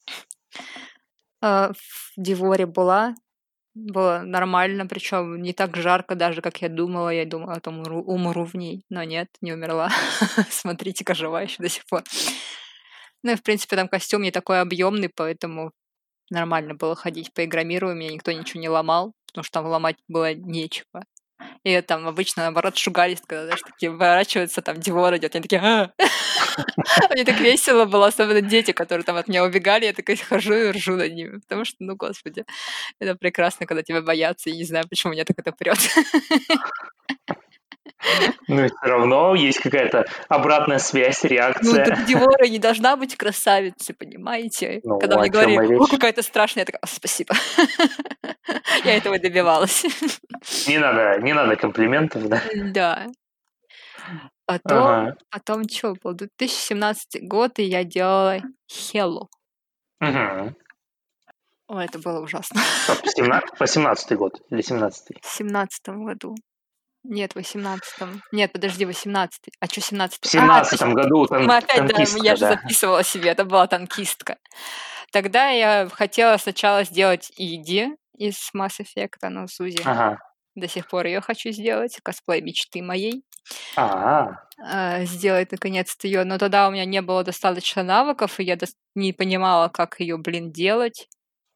А, В Диворе была, было нормально, причем не так жарко даже, как я думала. Я думала, о том умру, умру в ней, но нет, не умерла. Смотрите-ка, жива еще до сих пор. Ну и, в принципе, там костюм не такой объемный, поэтому нормально было ходить по игромиру, меня никто ничего не ломал, потому что там ломать было нечего. И там обычно, наоборот, шугались, когда, знаешь, такие выворачиваются, там Дивор идет, они такие, «А!» Мне так весело было, особенно дети, которые там от меня убегали, я такая хожу и ржу над ними, потому что, ну, господи, это прекрасно, когда тебя боятся, и не знаю, почему меня так это прет. Ну и все равно есть какая-то обратная связь, Ну, реакция. так Дивора не должна быть красавицей, понимаете? Ну, Когда о мне речь. о, какая-то страшная, я такая, «О, спасибо. Я этого добивалась. Не надо, не надо комплиментов, да? Да. Потом, Ага. потом что был? 2017 год, и я делала Хеллу. Мгм. Ой, это было ужасно. По 17 По 17 год или 17 В семнадцатом году. Нет, в восемнадцатом. Нет, подожди, восемнадцатый. А что семнадцатый? В 17 году тан- Мы опять, да, танкистка, я же да. записывала себе, это была танкистка. Тогда я хотела сначала сделать Иди из Mass Effect, ну, Сузи. Ага. До сих пор ее хочу сделать, косплей мечты моей. А, а, сделать наконец-то ее, но тогда у меня не было достаточно навыков, и я не понимала, как ее, блин, делать.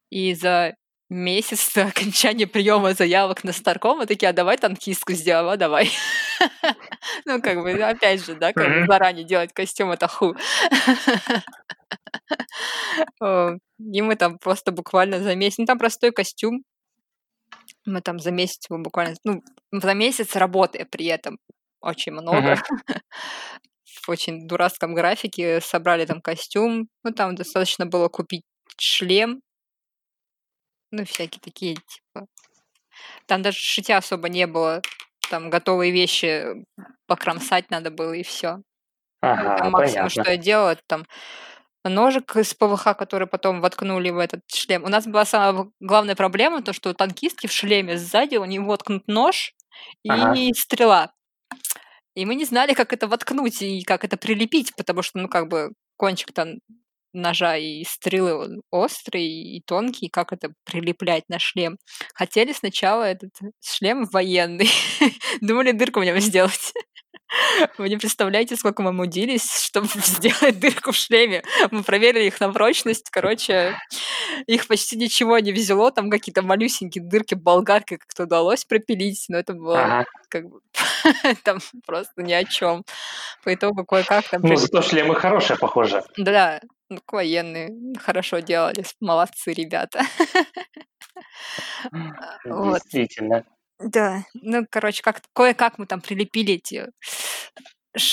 И за месяц до окончания приема заявок на Старком мы такие, а давай танкистку сделаем, а давай. Ну, как бы, опять же, да, как бы заранее делать костюм, это ху. И мы там просто буквально за месяц, ну, там простой костюм, мы там за месяц его буквально, ну, за месяц работая при этом очень много. В очень дурацком графике собрали там костюм. Ну, там достаточно было купить шлем. Ну, всякие такие, типа. Там даже шитья особо не было. Там готовые вещи покромсать надо было, и все. ага, Там максимум, понятно. что я делала, это там ножик из ПВХ, который потом воткнули в этот шлем. У нас была самая главная проблема, то, что у танкистки в шлеме сзади у него воткнут нож и Ага. стрела. И мы не знали, как это воткнуть и как это прилепить, потому что, ну, как бы кончик там ножа и стрелы он острый и тонкий, как это прилеплять на шлем. Хотели сначала этот шлем военный. Думали дырку в нем сделать. Вы не представляете, сколько мы мудились, чтобы сделать дырку в шлеме. Мы проверили их на прочность. Короче, их почти ничего не взяло. Там какие-то малюсенькие дырки болгаркой как-то удалось пропилить, но это было Ага. как бы там просто ни о чем. По итогу кое-как там... Ну, зато шлемы хорошие, похоже. Да, ну, военные хорошо делали, молодцы ребята. Вот. Действительно. Да, ну, короче, как кое-как мы там прилепили эти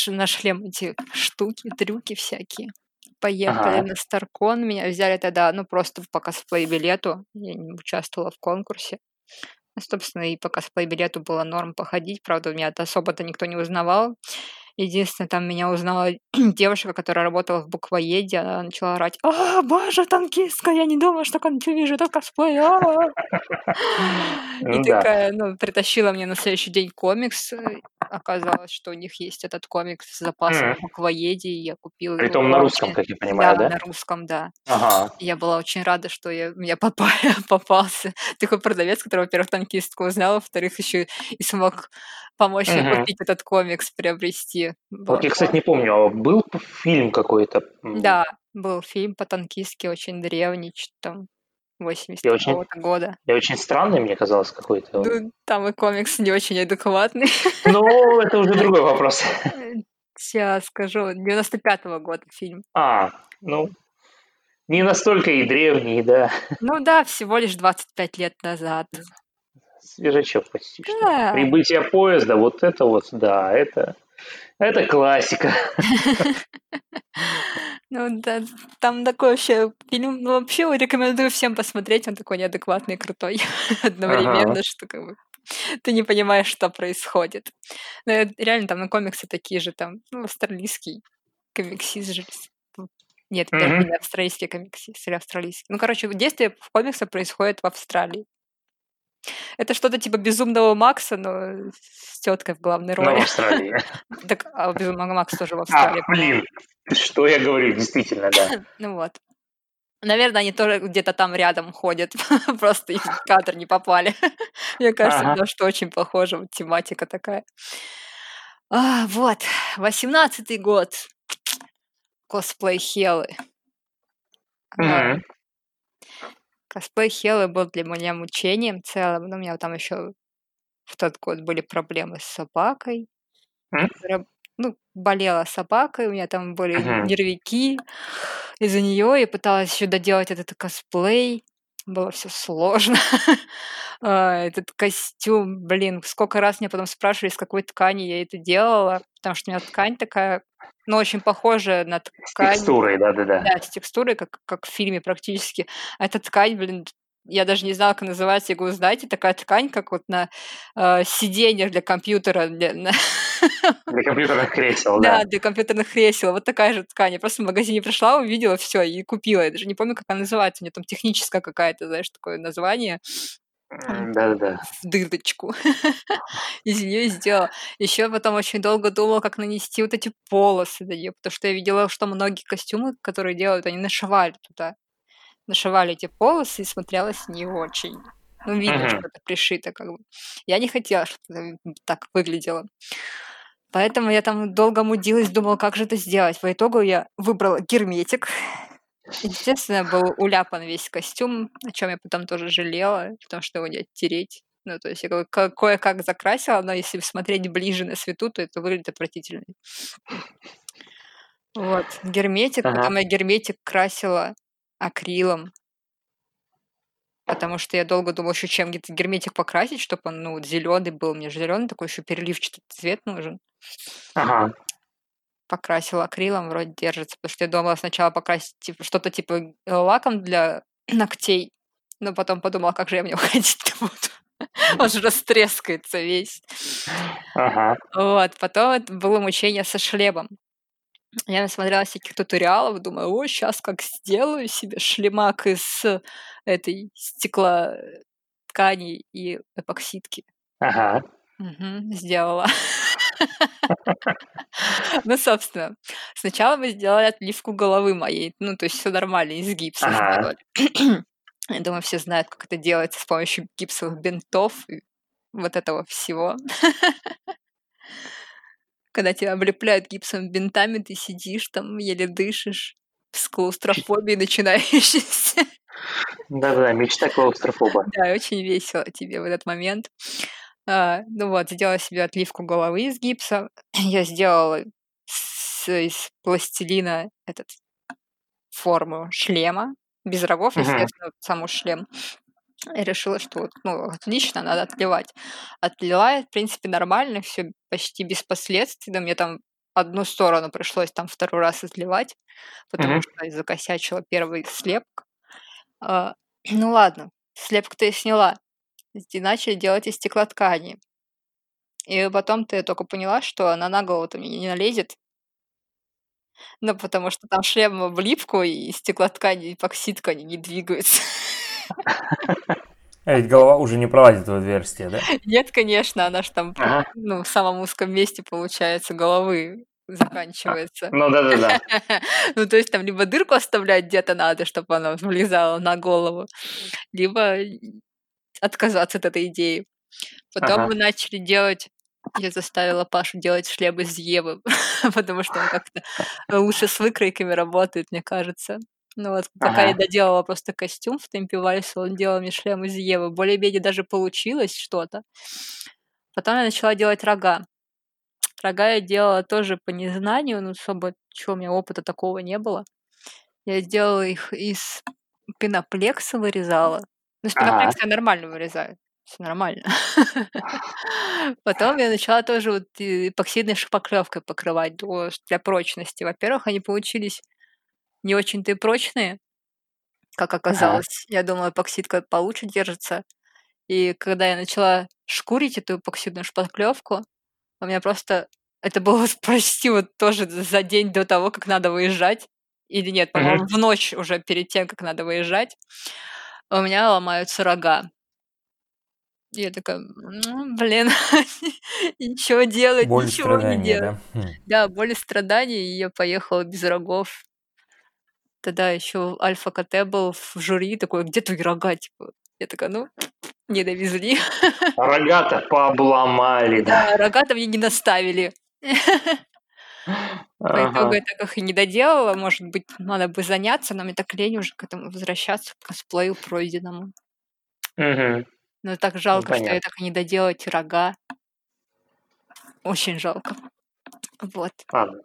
на шлем эти штуки, трюки всякие. Поехали Ага. на Старкон, меня взяли тогда, ну, просто по косплей-билету, я не участвовала в конкурсе. Собственно, и по косплей-билету было норм походить, правда, меня особо-то никто не узнавал. Единственное, там меня узнала девушка, которая работала в буквоеде, она начала орать, «А, боже, танкистка, я не думала, что вижу этот косплей, а!» И такая, ну, притащила мне на следующий день комикс. э, Оказалось, что у них есть этот комикс с запасом в буквоеде, и я купила его. Притом на русском, как я понимаю, Да, на русском, да. Я была очень рада, что я, попа- попался такой продавец, который, во-первых, танкистку узнал, во-вторых, еще и смог помочь мне купить этот комикс, приобрести. Было Вот я, кстати, не помню, а был фильм какой-то? Да, был фильм по танкистке, очень древний, что там, 80 Я очень- года. И очень странный, мне казалось, какой-то. Ну, там и комикс не очень адекватный. Ну, это уже другой вопрос. Сейчас скажу, 95-го года фильм. А, ну, не настолько и древний, да. Ну да, всего лишь 25 лет назад. Свежачок почти что. Да. Прибытие поезда, вот это вот, да, это, это классика. Ну да, там такой вообще фильм, ну вообще рекомендую всем посмотреть, он такой неадекватный и крутой одновременно, что как бы ты не понимаешь, что происходит. Но я- реально там на комиксы такие же, там, ну, австралийский комиксист же. ну, Нет, Мгм. не австралийский комиксист или австралийский. Ну, короче, действие в комиксах происходит в Австралии. Это что-то типа Безумного Макса, но с теткой в главной Но в роли. Австралии. Так, а Безумного Макс тоже в А, Австралии. блин, что я говорю, действительно, да. Ну вот. Наверное, они тоже где-то там рядом ходят, просто их в кадр не попали. Мне кажется, Ага. потому что очень похожа вот тематика такая. А, вот, восемнадцатый год. Косплей Хелы. А, Мгм. Косплей Хелы был для меня мучением целым. Но у меня там еще в тот год были проблемы с собакой. Которая, Ну, болела собакой, у меня там были Мгм. нервики из-за нее. Я пыталась еще доделать этот косплей. Было все сложно. А, Этот костюм, блин, сколько раз меня потом спрашивали, из какой ткани я это делала, потому что у меня ткань такая, ну, очень похожая на С ткань. текстурой, да-да-да. Да, с текстурой, как, как в фильме практически. А эта ткань, блин, я даже не знала, как называется. Я говорю, знаете, такая ткань, как вот на э, сиденьях для компьютера. Для, на- Для компьютерных кресел, да, да. для компьютерных кресел. Вот такая же ткань. Я просто в магазине пришла, увидела все и купила. Я даже не помню, как она называется. У нее там техническая какая-то, знаешь, такое название. Да-да-да. в дырочку. Из нее сделала. Еще потом очень долго думала, как нанести вот эти полосы на нее, потому что я видела, что многие костюмы, которые делают, они нашивали туда. Нашивали эти полосы и смотрелось не очень. Ну, видно, Мгм. что это пришито как бы. Я не хотела, чтобы это так выглядело. Поэтому я там долго мудилась, думала, как же это сделать. По итогу я выбрала герметик. Естественно, был уляпан весь костюм, о чем я потом тоже жалела, потому что его не оттереть. Ну, то есть я ко- ко- кое-как закрасила, но если смотреть ближе на свету, то это выглядит отвратительно. Вот, герметик. Ага. Потом я герметик красила акрилом, потому что я долго думала, еще чем где-то герметик покрасить, чтобы он, ну, зеленый был. Мне же зеленый такой еще переливчатый цвет нужен. Ага. Покрасила акрилом, вроде держится, потому что я думала сначала покрасить типа, что-то типа э, лаком для ногтей, но потом подумала, как же я в него ходить буду. Он же растрескается весь. Ага. Вот, потом это было мучение со шлемом. Я насмотрела всяких туториалов, думаю, о, сейчас как сделаю себе шлемак из этой стекла э, ткани и эпоксидки. Ага. Мгм, сделала. Ну, собственно, сначала мы сделали отливку головы моей. Ну, то есть все нормально, из гипса сделали. Я думаю, все знают, как это делается с помощью гипсовых бинтов и вот этого всего. когда тебя облепляют гипсом бинтами, ты сидишь там, еле дышишь, с клаустрофобией начинающейся. Да-да, мечта клаустрофоба. Да, очень весело тебе в этот момент. А, ну вот, сделала себе отливку головы из гипса. Я сделала с, из пластилина этот форму шлема, без рогов, Мгм. естественно, саму шлем. И решила, что ну, отлично, надо отливать. Отлила, в принципе, нормально, все почти без последствий. Да, мне там одну сторону пришлось там второй раз отливать, потому Мгм. что закосячила первый слепок. А, ну ладно, слепок-то я сняла. И начали делать из стеклоткани. И потом-то я только поняла, что она на голову-то мне не налезет. Ну, потому что там шлем в липку, и стеклоткань, и эпоксидка, они не двигаются. А ведь голова уже не пролазит в отверстие, да? Нет, конечно, она ж там, Ага. ну, в самом узком месте, получается, головы заканчивается. Ну да-да-да. Ну, то есть там либо дырку оставлять где-то надо, чтобы она влезала на голову, либо отказаться от этой идеи. Потом Ага. мы начали делать я заставила Пашу делать шлем из Евы, потому что он как-то лучше с выкройками работает, мне кажется. Ну вот, пока я Ага. доделала просто костюм в темпе вальса, он делал мне шлем из Евы. Более-менее даже получилось что-то. Потом я начала делать рога. Рога я делала тоже по незнанию, но особо чего у меня опыта такого не было. Я сделала их из пеноплекса, вырезала. Ну, Ага. пеноплекса я нормально вырезаю. Все нормально. Потом я начала тоже вот эпоксидной шпаклевкой покрывать для прочности. Во-первых, они получились не очень-то и прочные, как оказалось. Я думала, эпоксидка получше держится. И когда я начала шкурить эту эпоксидную шпаклевку, у меня просто... Это было почти вот тоже за день до того, как надо выезжать. Или нет, по-моему, в ночь уже перед тем, как надо выезжать. У меня ломаются рога. И я такая, «Ну, блин, ничего делать, Боль, ничего не делать. да? Хм. Да, боль и страдания, и я поехала без рогов. Тогда еще Альфа КТ был в жюри, такой, где твои рога, типа? Я такая, ну, не довезли. Рога-то пообломали, да. Да, рога-то мне не наставили. По итогу я так их и не доделала. Может быть, надо бы заняться, но мне так лень уже к этому возвращаться, к косплею пройденному. Но так жалко, что я так и не доделала эти рога. Очень жалко. Вот. Ладно.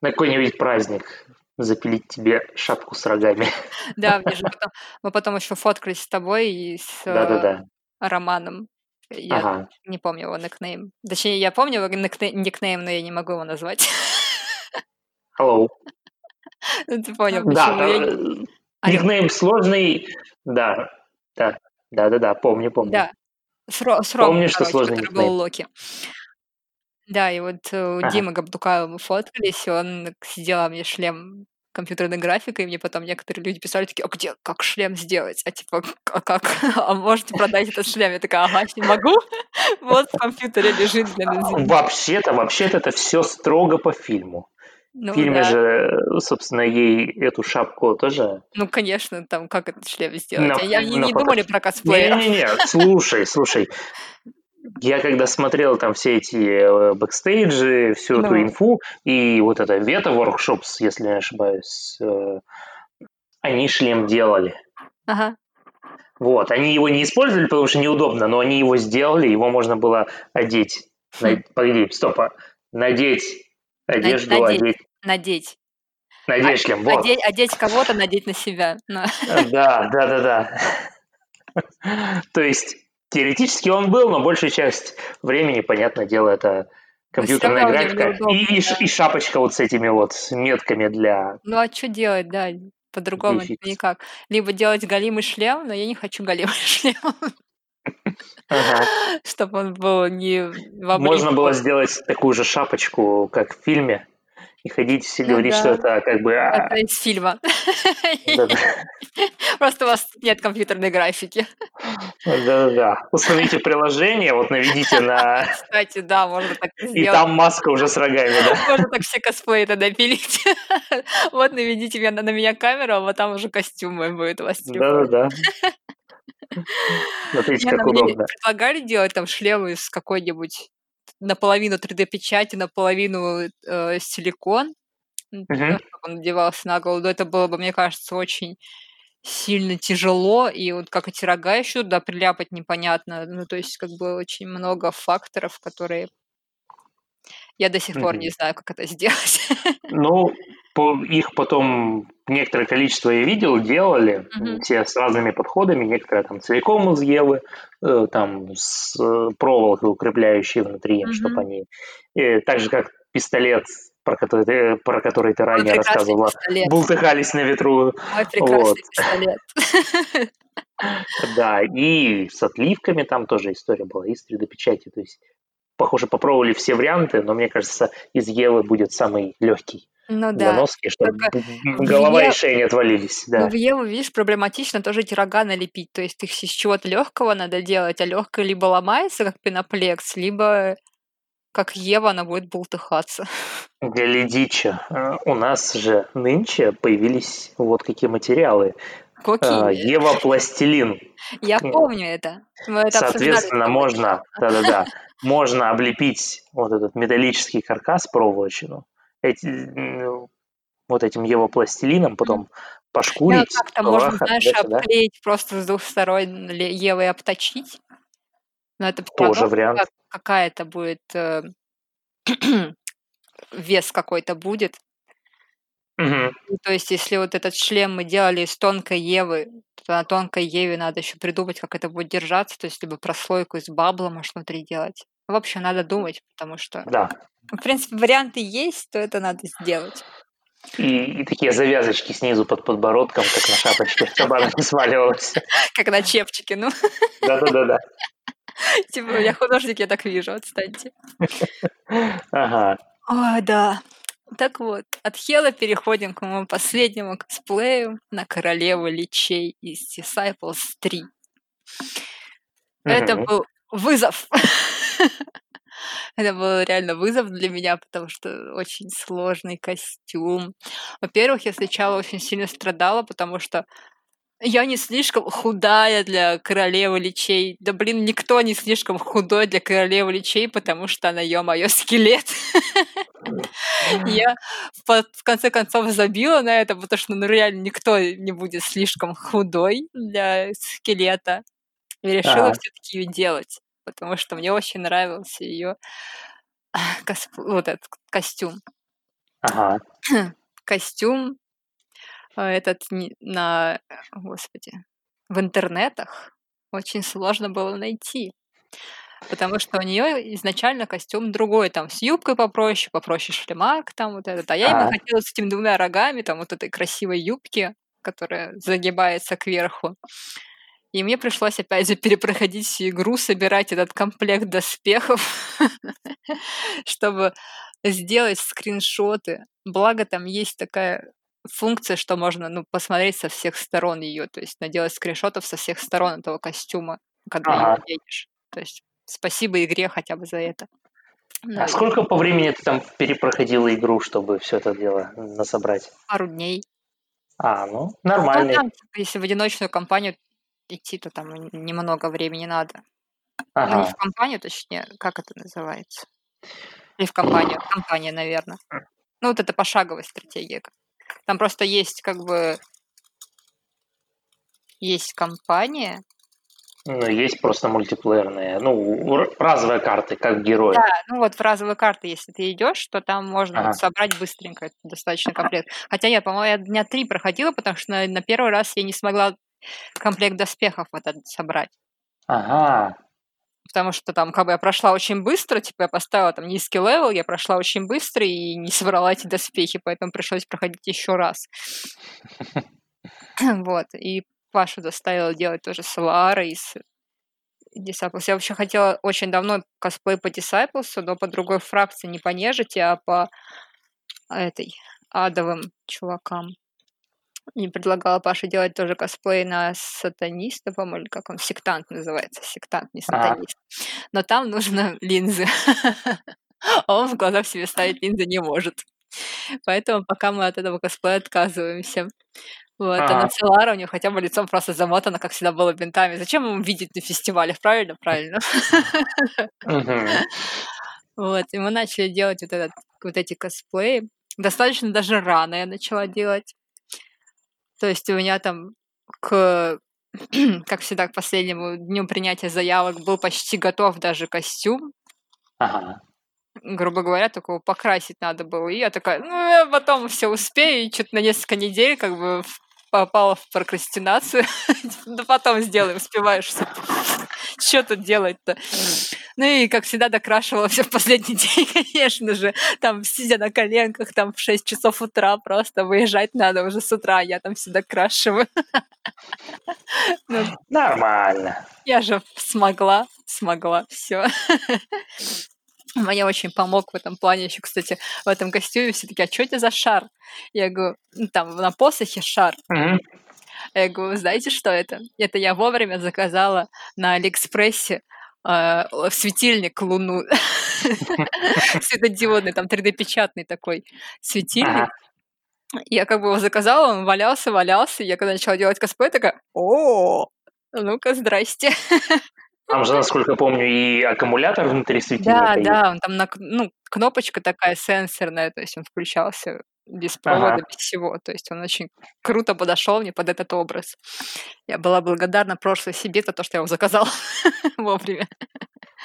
На какой-нибудь праздник запилить тебе шапку с рогами. Да, же потом, мы потом еще фоткались с тобой и с э, Да-да-да. Романом. Я Ага. не помню его никнейм. Точнее, я помню его никне- никнейм, но я не могу его назвать. Hello. Ну, Ты понял, Да, почему я... да, э, А, никнейм сложный. Да, да, да-да-да, помню, помню. Да, с, Ро- с Ромой, Помню, что короче, сложный который был никнейм. Локи. Да, и вот э, у Ага. Димы Габдукаева мы фоткались, и он сделал мне шлем компьютерной графикой, и мне потом некоторые люди писали такие, а где, как шлем сделать? А типа, а как? А можете продать этот шлем? Я такая, ага, не могу. Вот в компьютере лежит для бензина. Вообще-то, вообще-то это все строго по фильму. В Ну фильме да, же, собственно, ей эту шапку тоже... ну конечно, там как этот шлем сделать? На, А я- Они на не фото- думали про косплееров. Не-не-не, слушай, слушай. Я когда смотрел там все эти э, бэкстейджи, всю эту Ну. инфу, и вот это Weta Workshop, если не ошибаюсь, э, они шлем делали. Ага. Вот, они его не использовали, потому что неудобно, но они его сделали, его можно было одеть. Хм. Погоди, стоп, а, надеть одежду, надеть. одеть, Надеть. надеть шлем, вот. Одеть, одеть кого-то, надеть на себя. Ну, Да, да, да, да. То есть теоретически он был, но большая часть времени, понятное дело, это компьютерная равно мне графика и, и и шапочка вот с этими вот метками для... ну а что делать, да? По-другому никак. Либо делать голимый шлем, но я не хочу голимый шлем, Ага. чтобы он был не в Можно было сделать такую же шапочку, как в фильме, и ходить все Ну говорить, да. что это как бы... а, Это из фильма. Просто у вас нет компьютерной графики. Да-да-да. Установите приложение, вот наведите на... Кстати, да, можно так И сделать. там маска уже с рогами, да? Можно так все косплеи тогда пилить. Вот наведите на меня камеру, а вот там уже костюм мой будет у вас. Да-да-да. Смотрите, как ну, мне удобно. предлагали делать там шлемы из какой-нибудь наполовину 3D-печати, наполовину э, силикон, чтобы он надевался на голову. Это было бы, мне кажется, очень сильно тяжело, и вот как эти рога еще туда приляпать непонятно. Ну, то есть, как бы очень много факторов, которые я до сих пор Мгм. не знаю, как это сделать. Ну, по- их потом некоторое количество я видел, делали, Мгм. все с разными подходами, некоторые там целиком из Евы, э, там с э, проволокой укрепляющей внутри, Мгм. чтобы они... э, так же, как пистолет, про который, ты- про который ты ранее рассказывала, пистолет. бултыхались на ветру. Мой прекрасный Вот. пистолет. Да, и с отливками там тоже история была, и с 3D-печати. То есть, похоже, попробовали все варианты, но мне кажется, из Евы будет самый легкий Ну да. носки, чтобы Только голова и Е- шея не отвалились. Ну, Да. в Еву, видишь, проблематично тоже эти рога налепить. То есть их из чего-то легкого надо делать, а легкое либо ломается, как пеноплекс, либо как Ева, она будет бултыхаться. Глядича, у нас же нынче появились вот какие материалы. Какие? Ева пластилин. Я Ну, помню это. Это Соответственно, можно, да-да-да, можно облепить вот этот металлический каркас проволочину эти, вот этим Ева пластилином, потом Ну, пошкурить, как-то можно, знаешь, обклеить просто с двух сторон Евой обточить. Но это Тоже вариант. как- какая-то будет э, вес какой-то будет. И то есть, если вот этот шлем мы делали из тонкой Евы, то на тонкой Еве надо еще придумать, как это будет держаться, то есть либо прослойку из бабла можешь внутри делать. В общем, надо думать, потому что, Да. в принципе, варианты есть, то это надо сделать. И, и такие завязочки снизу под подбородком, как на шапочке, чтобы она не сваливалась. Как на чепчике, ну. Да-да-да-да. Типа, я художник, я так вижу, отстаньте. Ага. Ой, да. Так вот, от Хела переходим к моему последнему косплею на королеву личей из Disciples 3. Это был вызов. Это был реально вызов для меня, потому что очень сложный костюм. Во-первых, я сначала очень сильно страдала, потому что я не слишком худая для королевы личей. Да блин, никто не слишком худой для королевы личей, потому что она, ё-моё, скелет. Я в конце концов забила на это, потому что ну реально никто не будет слишком худой для скелета. И решила Ага. все-таки ее делать, потому что мне очень нравился ее вот этот костюм. Ага. Костюм э, этот на, господи, в интернетах очень сложно было найти. Потому что у нее изначально костюм другой, там с юбкой попроще, попроще шлемак, там вот этот. А я Ага. хотела с этими двумя рогами, там вот этой красивой юбки, которая загибается кверху. И мне пришлось опять же перепроходить всю игру, собирать этот комплект доспехов, чтобы сделать скриншоты. Благо там есть такая функция, что можно ну, посмотреть со всех сторон ее, то есть наделать скриншотов со всех сторон этого костюма, когда Ага. его едешь. То есть спасибо игре хотя бы за это. Ну, А и сколько по времени ты там перепроходила игру, чтобы все это дело насобрать? пару дней. А, ну, Ну, нормальный. там, типа, если в одиночную компанию идти, то там немного времени надо. Ну, Ага. в компанию, точнее, как это называется? Или в компанию? Компания, наверное. Ну, вот это пошаговая стратегия. Там просто есть как бы... Есть компания. Ну, есть просто мультиплеерные, ну, разовые карты, как герои. Да, ну вот в разовые карты, если ты идешь, то там можно Ага. вот собрать быстренько, это достаточно комплект. Хотя я, по-моему, я дня три проходила, потому что на, на первый раз я не смогла комплект доспехов вот этот собрать. Ага. Потому что там как бы я прошла очень быстро, типа я поставила там низкий level, я прошла очень быстро и не собрала эти доспехи, поэтому пришлось проходить еще раз. Вот, и Пашу доставила делать тоже с Лаарой из Disciples. Я вообще хотела очень давно косплей по Disciples, но по другой фракции, не по нежити, а по этой адовым чувакам. И предлагала Паше делать тоже косплей на сатаниста, по-моему, или как он, сектант называется, сектант, не Ага. сатанист. Но там нужно линзы. А он в глаза себе ставить линзы не может. Поэтому пока мы от этого косплея отказываемся. Вот, а на Ага. Целара у нее хотя бы лицом просто замотано, как всегда было бинтами. Зачем ему видеть на фестивалях, правильно? Правильно. Вот, и мы начали делать вот, этот, вот эти косплеи. Достаточно даже рано я начала делать. То есть у меня там к как всегда, к последнему дню принятия заявок был почти готов даже костюм. Ага. Грубо говоря, такого покрасить надо было. И я такая, ну, я потом все успею, и что-то на несколько недель как бы попала в прокрастинацию. да потом сделаю, успеваешь. Что тут делать-то? Ну и, как всегда, докрашивала все в последний день, конечно же. Там, сидя на коленках, там в 6 часов утра просто выезжать надо уже с утра, я там всегда крашиваю. ну, Нормально. Я же смогла, смогла, все. Мне очень помог в этом плане еще, кстати, в этом костюме все таки а что это за шар? Я говорю, ну, там на посохе шар. Mm-hmm. Я говорю, знаете, что это? Это я вовремя заказала на Алиэкспрессе светильник Луну. Светодиодный, там 3D-печатный такой светильник. Я как бы его заказала, он валялся, валялся. Я когда начала делать косплей, такая, о, ну-ка, здрасте. Там же, насколько помню, и аккумулятор внутри светильника. Да, да, он там на, ну, кнопочка такая сенсорная, то есть он включался без провода, ага. без всего. То есть он очень круто подошел мне под этот образ. Я была благодарна прошлой себе за то, что я его заказала вовремя.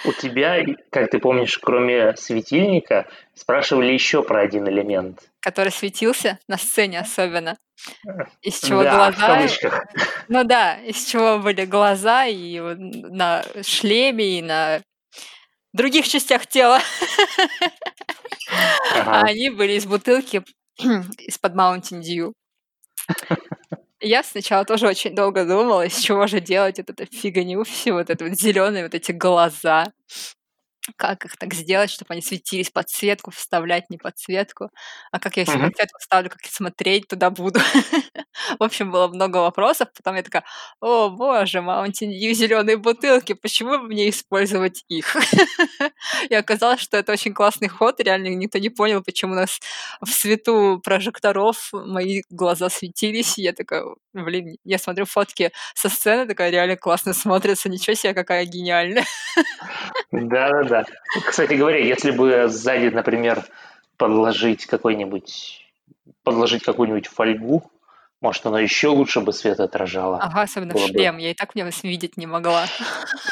У тебя, как ты помнишь, кроме светильника, спрашивали еще про один элемент. Который светился на сцене особенно. Из чего да, глаза... Ну да, из чего были глаза и на шлеме, и на других частях тела. Ага. А они были из бутылки из-под Mountain Dew. Я сначала тоже очень долго думала, из чего же делать вот эту фигню, все вот это вот зеленые вот эти глаза как их так сделать, чтобы они светились подсветку, вставлять не подсветку, а как я еще uh-huh. подсветку ставлю, как смотреть туда буду. В общем, было много вопросов, потом я такая, о боже, Mountain Dew зеленые бутылки, почему бы мне использовать их? И оказалось, что это очень классный ход, реально никто не понял, почему у нас в свету прожекторов мои глаза светились, и я такая, блин, я смотрю фотки со сцены, такая реально классно смотрится, ничего себе, какая гениальная. Да-да-да. Кстати говоря, если бы сзади, например, подложить какой-нибудь подложить какую-нибудь фольгу, может, оно еще лучше бы свет отражало. Ага, особенно в шлем. Бы. Я и так в нем видеть не могла.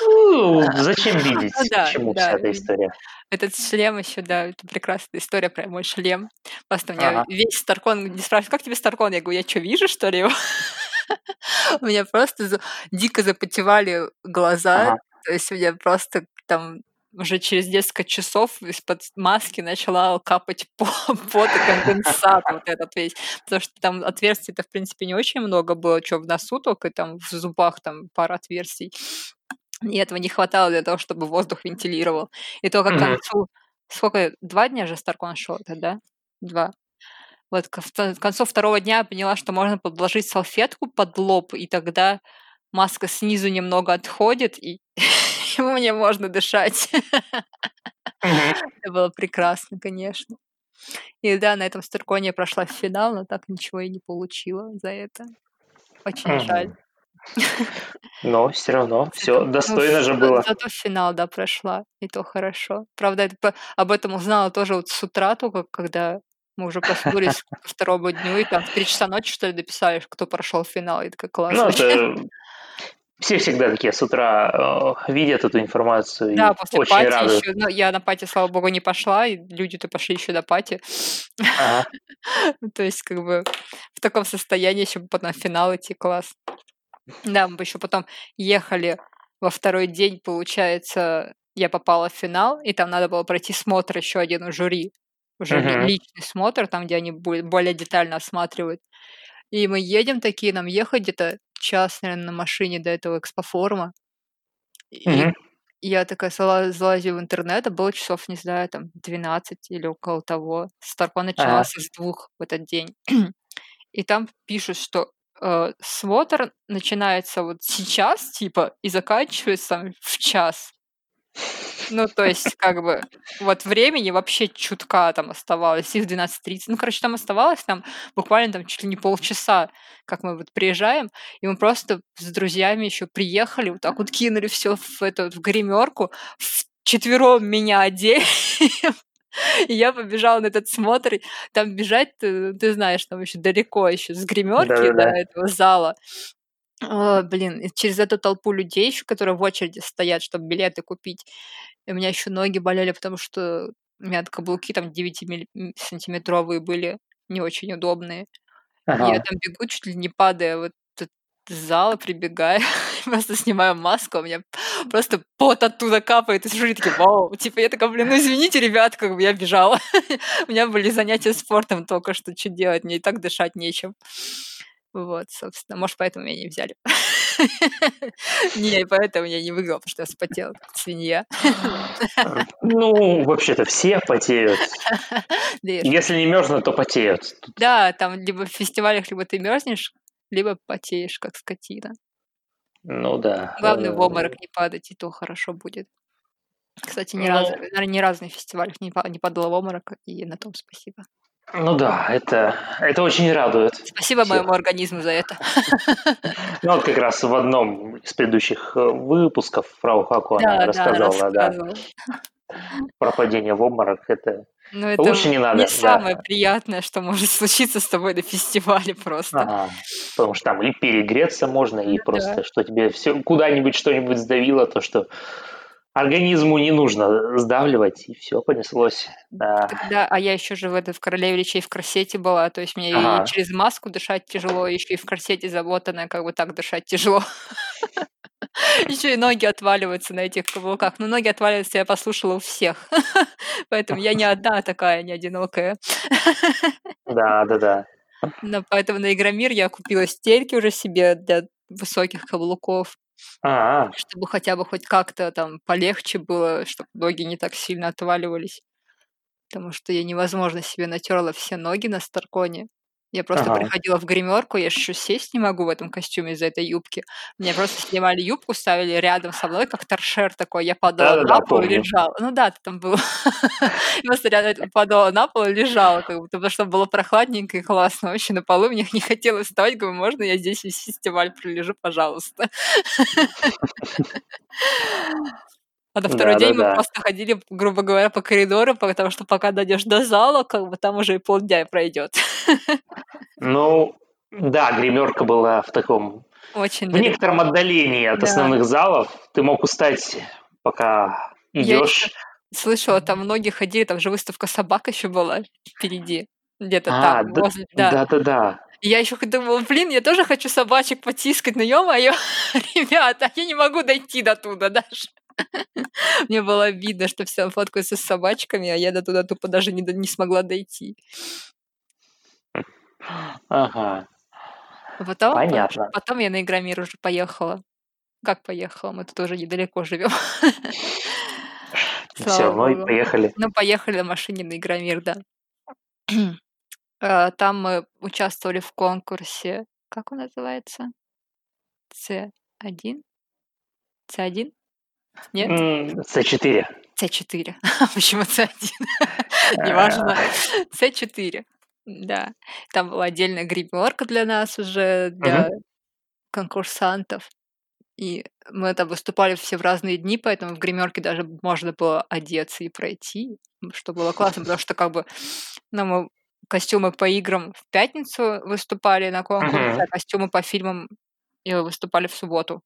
Ну, зачем видеть? Ну, да, да, вся эта история? Этот шлем еще, да, это прекрасная история про мой шлем. Просто у меня ага. весь Старкон не спрашивает, как тебе Старкон? Я говорю, я что, вижу, что ли, его? У меня просто дико запотевали глаза. То есть у меня просто там уже через несколько часов из-под маски начала капать пот и конденсат вот этот весь. Потому что там отверстий-то, в принципе, не очень много было, что в носу только, там в зубах там пара отверстий. И этого не хватало для того, чтобы воздух вентилировал. И только к концу... Сколько? Два дня же Старкон шел это, да? Два. Вот к концу второго дня я поняла, что можно подложить салфетку под лоб, и тогда маска снизу немного отходит, и мне можно дышать. Это было прекрасно, конечно. И да, на этом Старконе я прошла в финал, но так ничего и не получила за это. Очень жаль. Но все равно все достойно же было. Зато финал, да, прошла, и то хорошо. Правда, об этом узнала тоже вот с утра только, когда мы уже проснулись ко второму дню, и там в три часа ночи, что ли, дописали, кто прошел финал, и такая классно. Ну, это все всегда такие с утра э, видят эту информацию. Да, после очень пати рады. еще. Ну, я на пати, слава богу, не пошла, и люди-то пошли еще до пати. Ага. То есть, как бы в таком состоянии еще потом финал идти класс. Да, мы еще потом ехали во второй день, получается, я попала в финал, и там надо было пройти смотр еще один у жюри. Уже uh-huh. личный смотр, там, где они более детально осматривают. И мы едем такие, нам ехать где-то час, наверное, на машине до этого экспофорума. И mm-hmm. я такая залазила в интернет, а было часов, не знаю, там 12 или около того. Старпа начался ага. с двух в этот день. И там пишут, что э, смотр начинается вот сейчас, типа, и заканчивается в час. Ну, то есть, как бы, вот времени вообще чутка там оставалось, их 12.30. Ну, короче, там оставалось там буквально там чуть ли не полчаса, как мы вот приезжаем, и мы просто с друзьями еще приехали, вот так вот кинули все в эту в гримерку, в четвером меня одели. И я побежала на этот смотр. Там бежать, ты, ты знаешь, там еще далеко еще с гримерки до этого зала. О, блин, и через эту толпу людей еще, которые в очереди стоят, чтобы билеты купить. И у меня еще ноги болели, потому что у меня каблуки там 9-сантиметровые были, не очень удобные. И я Ага. там бегу, чуть ли не падая вот из зала, прибегаю, просто снимаю маску, а у меня просто пот оттуда капает, и сижу такие, вау, типа я такая, блин, ну извините, ребят, как бы я бежала. У меня были занятия спортом только что, что делать, мне и так дышать нечем. Вот, собственно, может, поэтому меня не взяли. Не, и поэтому я не выиграла, потому что я вспотела, как свинья. Ну, вообще-то все потеют. Если не мерзнут, то потеют. Да, там либо в фестивалях, либо ты мерзнешь, либо потеешь, как скотина. Ну да. Главное, в Э, обморок не падать, и то хорошо будет. Кстати, ни Ну- разу, наверное, ни разу на фестивалях не падала в обморок, и на том спасибо. Ну да, это, это очень радует. Спасибо Всех. моему организму за это. Ну вот как раз в одном из предыдущих э, выпусков Фрау Хаку она Да, рассказывала да, рассказывала. про падение в обморок. Это Но это лучше не надо. не да. самое приятное, что может случиться с тобой на фестивале просто. Ага. Потому что там и перегреться можно, и Ну да. просто что тебе все куда-нибудь что-нибудь сдавило, то что организму не нужно сдавливать, и все понеслось. Да. Да, а я еще же в, это, в королеве речей в корсете была, то есть мне Ага. и через маску дышать тяжело, еще и в корсете замотанная, как бы так дышать тяжело. Еще и ноги отваливаются на этих каблуках. Но ноги отваливаются, я послушала у всех. Поэтому я не одна такая, не одинокая. Да, да, да. Но поэтому на Игромир я купила стельки уже себе для высоких каблуков, А, чтобы хотя бы хоть как-то там полегче было, чтобы ноги не так сильно отваливались. Потому что я невозможно себе натерла все ноги на Старконе. Я просто Ага. приходила в гримерку, я еще сесть не могу в этом костюме из-за этой юбки. Мне просто снимали юбку, ставили рядом со мной, как торшер такой. Я падала Да-да-да, на пол и помню. лежала. Ну да, ты там был. Просто рядом падала на пол и лежала, как будто, потому что было прохладненько и классно. Вообще на полу мне не хотелось вставать. Говорю, можно я здесь весь фестиваль пролежу, пожалуйста. А на второй день мы Да-да-да. просто ходили, грубо говоря, по коридору, потому что пока дойдешь до зала, как бы там уже и полдня пройдет. ну, да, гримерка была в таком Очень в далеко. некотором отдалении от Да. основных залов. Ты мог устать, пока Я идешь. ещё слышала, там многие ходили, там же выставка собак еще была впереди. Где-то А, там, да- возле, да. Да-да-да. Я еще думала, блин, я тоже хочу собачек потискать, но ё-моё, ребята, я не могу дойти до туда даже. Мне было видно, что все фоткаются с собачками, а я до туда тупо даже не, не смогла дойти. Ага. А потом, Понятно. потом я на Игромир уже поехала. Как поехала? Мы тут уже недалеко живем. Все, ну и поехали. Ну, поехали на машине на Игромир, да. Э, Там мы участвовали в конкурсе. Как он называется? С1? С1? Нет? М, С4. С4. Почему С1? Неважно. С4. Да. Там была отдельная гримерка для нас уже, для конкурсантов. И мы там выступали все в разные дни, поэтому в гримерке даже можно было одеться и пройти, что было классно, потому что как бы ну, мы костюмы по играм в пятницу выступали на конкурсе, Мгм. а костюмы по фильмам и выступали в субботу.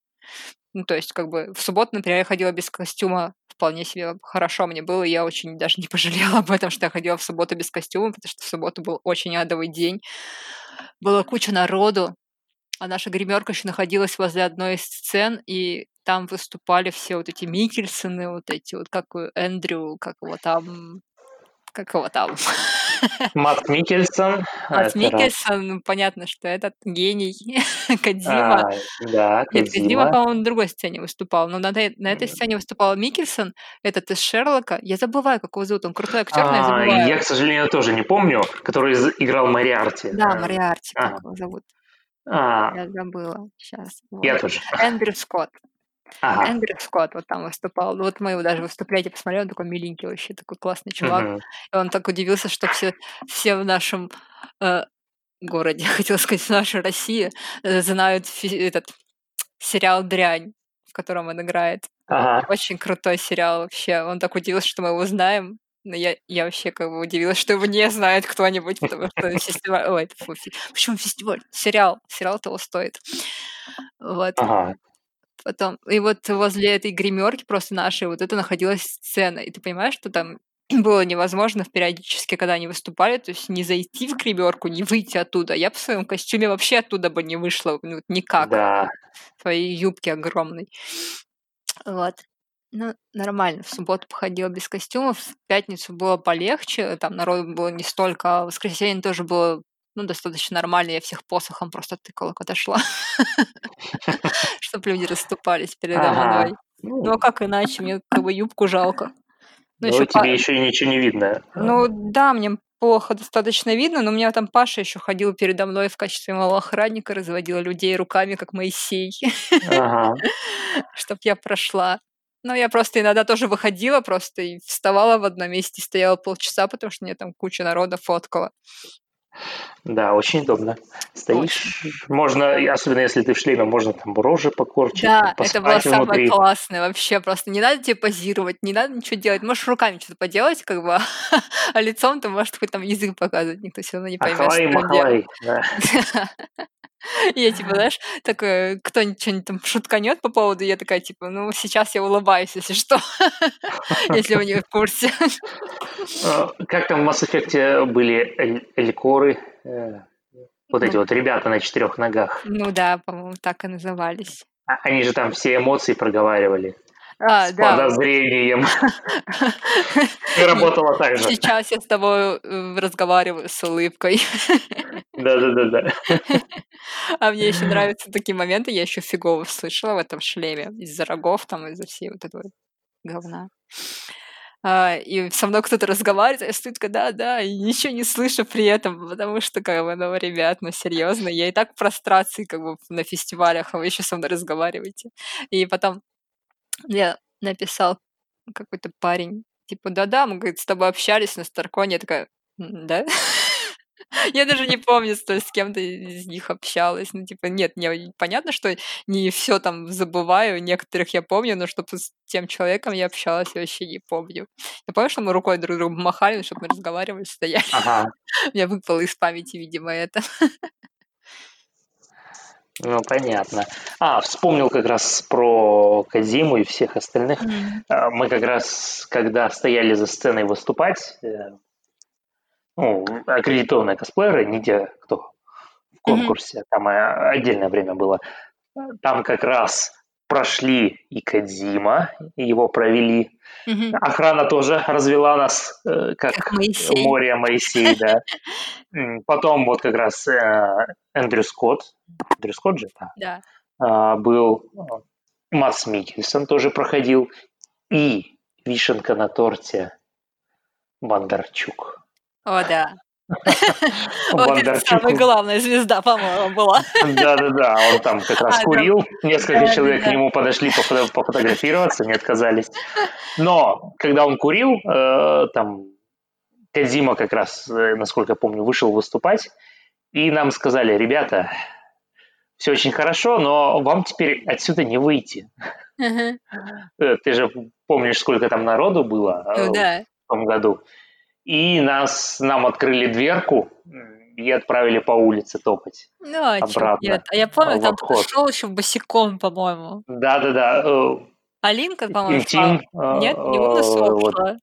Ну, то есть, как бы в субботу, например, я ходила без костюма, вполне себе хорошо мне было, я очень даже не пожалела об этом, что я ходила в субботу без костюма, потому что в субботу был очень адовый день. Была куча народу, а наша гримерка еще находилась возле одной из сцен, и там выступали все вот эти Микельсоны, вот эти вот, как Эндрю, как его там, как его там. Мат Микельсон. Мат это раз. Микельсон, ну, понятно, что этот гений Кадима. А, да, Нет, Кадима, Кодзима. по-моему, на другой сцене выступал. Но на, этой- на этой сцене выступал Микельсон, этот из Шерлока. Я забываю, как его зовут. Он крутой актер, но я А, забываю. Я, к сожалению, тоже не помню, который играл Мариарти. Да, Мариарти, как его зовут. А, Я забыла. Сейчас. я тоже. Эндрю Скотт. Ага. Эндрю Скотт вот там выступал. Ну, Вот мы его даже выступление посмотрели, он такой миленький вообще, такой классный чувак. Мгм. И он так удивился, что все, все в нашем э, городе, хотела сказать, в нашей России э, знают фи- этот сериал «Дрянь», в котором он играет. Ага. Очень крутой сериал вообще. Он так удивился, что мы его знаем. Но я, я вообще как бы удивилась, что его не знает кто-нибудь, потому что фестиваль... Ой, фу, фи- почему фестиваль? Сериал. Сериал того стоит. Вот. Ага. Потом, и вот возле этой гримерки просто нашей вот это находилась сцена. И ты понимаешь, что там было невозможно периодически, когда они выступали, то есть не зайти в гримерку, не выйти оттуда. Я по своем костюме вообще оттуда бы не вышла, ну, никак. Да. В своей юбке огромной. Вот. Ну, нормально. В субботу походила без костюмов, в пятницу было полегче, там народу было не столько, а в воскресенье тоже было ну, достаточно нормально, я всех посохом просто тыкала, когда шла, чтобы люди расступались передо мной. Ну, а как иначе? Мне как бы юбку жалко. Ну, Ну, еще тебе еще и ничего не видно. Ну, да, мне плохо достаточно видно, но у меня там Паша еще ходил передо мной в качестве моего охранника, разводил людей руками, как Моисей, Ага. чтоб я прошла. Но я просто иногда тоже выходила просто и вставала в одном месте, стояла полчаса, потому что мне там куча народа фоткала. Да, очень удобно. Стоишь, можно, и особенно если ты в шлеме, можно там рожи покорчить, Да, это было самое внутри. классное вообще. Просто не надо тебе позировать, не надо ничего делать. Можешь руками что-то поделать, как бы, а лицом ты можешь хоть там язык показывать, никто все равно не поймет, что Ахлай, ты делаешь. махлай. Да. Я типа, знаешь, так э, кто-нибудь что-нибудь там шутканет по поводу, я такая типа, ну сейчас я улыбаюсь, если что, если вы не в курсе. А, Как там в Mass Effect были эль- элькоры, э, вот эти Ну. вот ребята на четырех ногах. Ну да, по-моему, так и назывались. А- Они же там все эмоции проговаривали А, с да. подозрением. И работало так же. Сейчас я с тобой э, разговариваю с улыбкой. Да-да-да-да. А мне еще нравятся такие моменты, я еще фигово слышала в этом шлеме из-за рогов, там, из-за всей вот этого говна. А, и со мной кто-то разговаривает, а я стою такая, да, да, и ничего не слышу при этом, потому что, как бы, ну, ребят, ну, серьезно, я и так в прострации, как бы, на фестивалях, а вы еще со мной разговариваете. И потом мне написал какой-то парень, типа, да-да, мы, говорит, с тобой общались на Старконе, я такая, «М, да? Я даже не помню, что с кем-то из них общалась. Ну, типа, нет, мне понятно, что не все там забываю, некоторых я помню, но чтобы с тем человеком я общалась, я вообще не помню. Я помню, что мы рукой друг другу махали, чтобы мы разговаривали, стояли. Ага. У меня выпало из памяти, видимо, это. Ну, понятно. А, вспомнил как раз про Казиму и всех остальных. А, Мы как раз, когда стояли за сценой выступать, э, ну, аккредитованные косплееры, не те, кто в конкурсе, там э, отдельное время было, там как раз прошли и Кадзима, его провели. Мгм. Охрана тоже развела нас, э, как, Как Моисей. море Моисей, да. Потом вот как раз э, Эндрю Скотт, Эндрю Скотт же, да, Да. а, был а, Матс Микельсон тоже проходил, и вишенка на торте Бондарчук. О, да. Вот это самая главная звезда, по-моему, была. да-да-да, он там как раз А, курил, несколько человек к нему подошли пофото- пофотографироваться, не отказались. Но когда он курил, э, там Кадзима как раз, э, насколько я помню, вышел выступать, и нам сказали, ребята, все очень хорошо, но вам теперь отсюда не выйти. Э, Ты же помнишь, сколько там народу было в том году. И нас, нам открыли дверку и отправили по улице топать. Ну, а Обратно, нет? А я помню, там шел еще босиком, по-моему. Да-да-да. э, Алинка, по-моему, Интим. шла. э, Нет, не э, Лунасов вот, шла.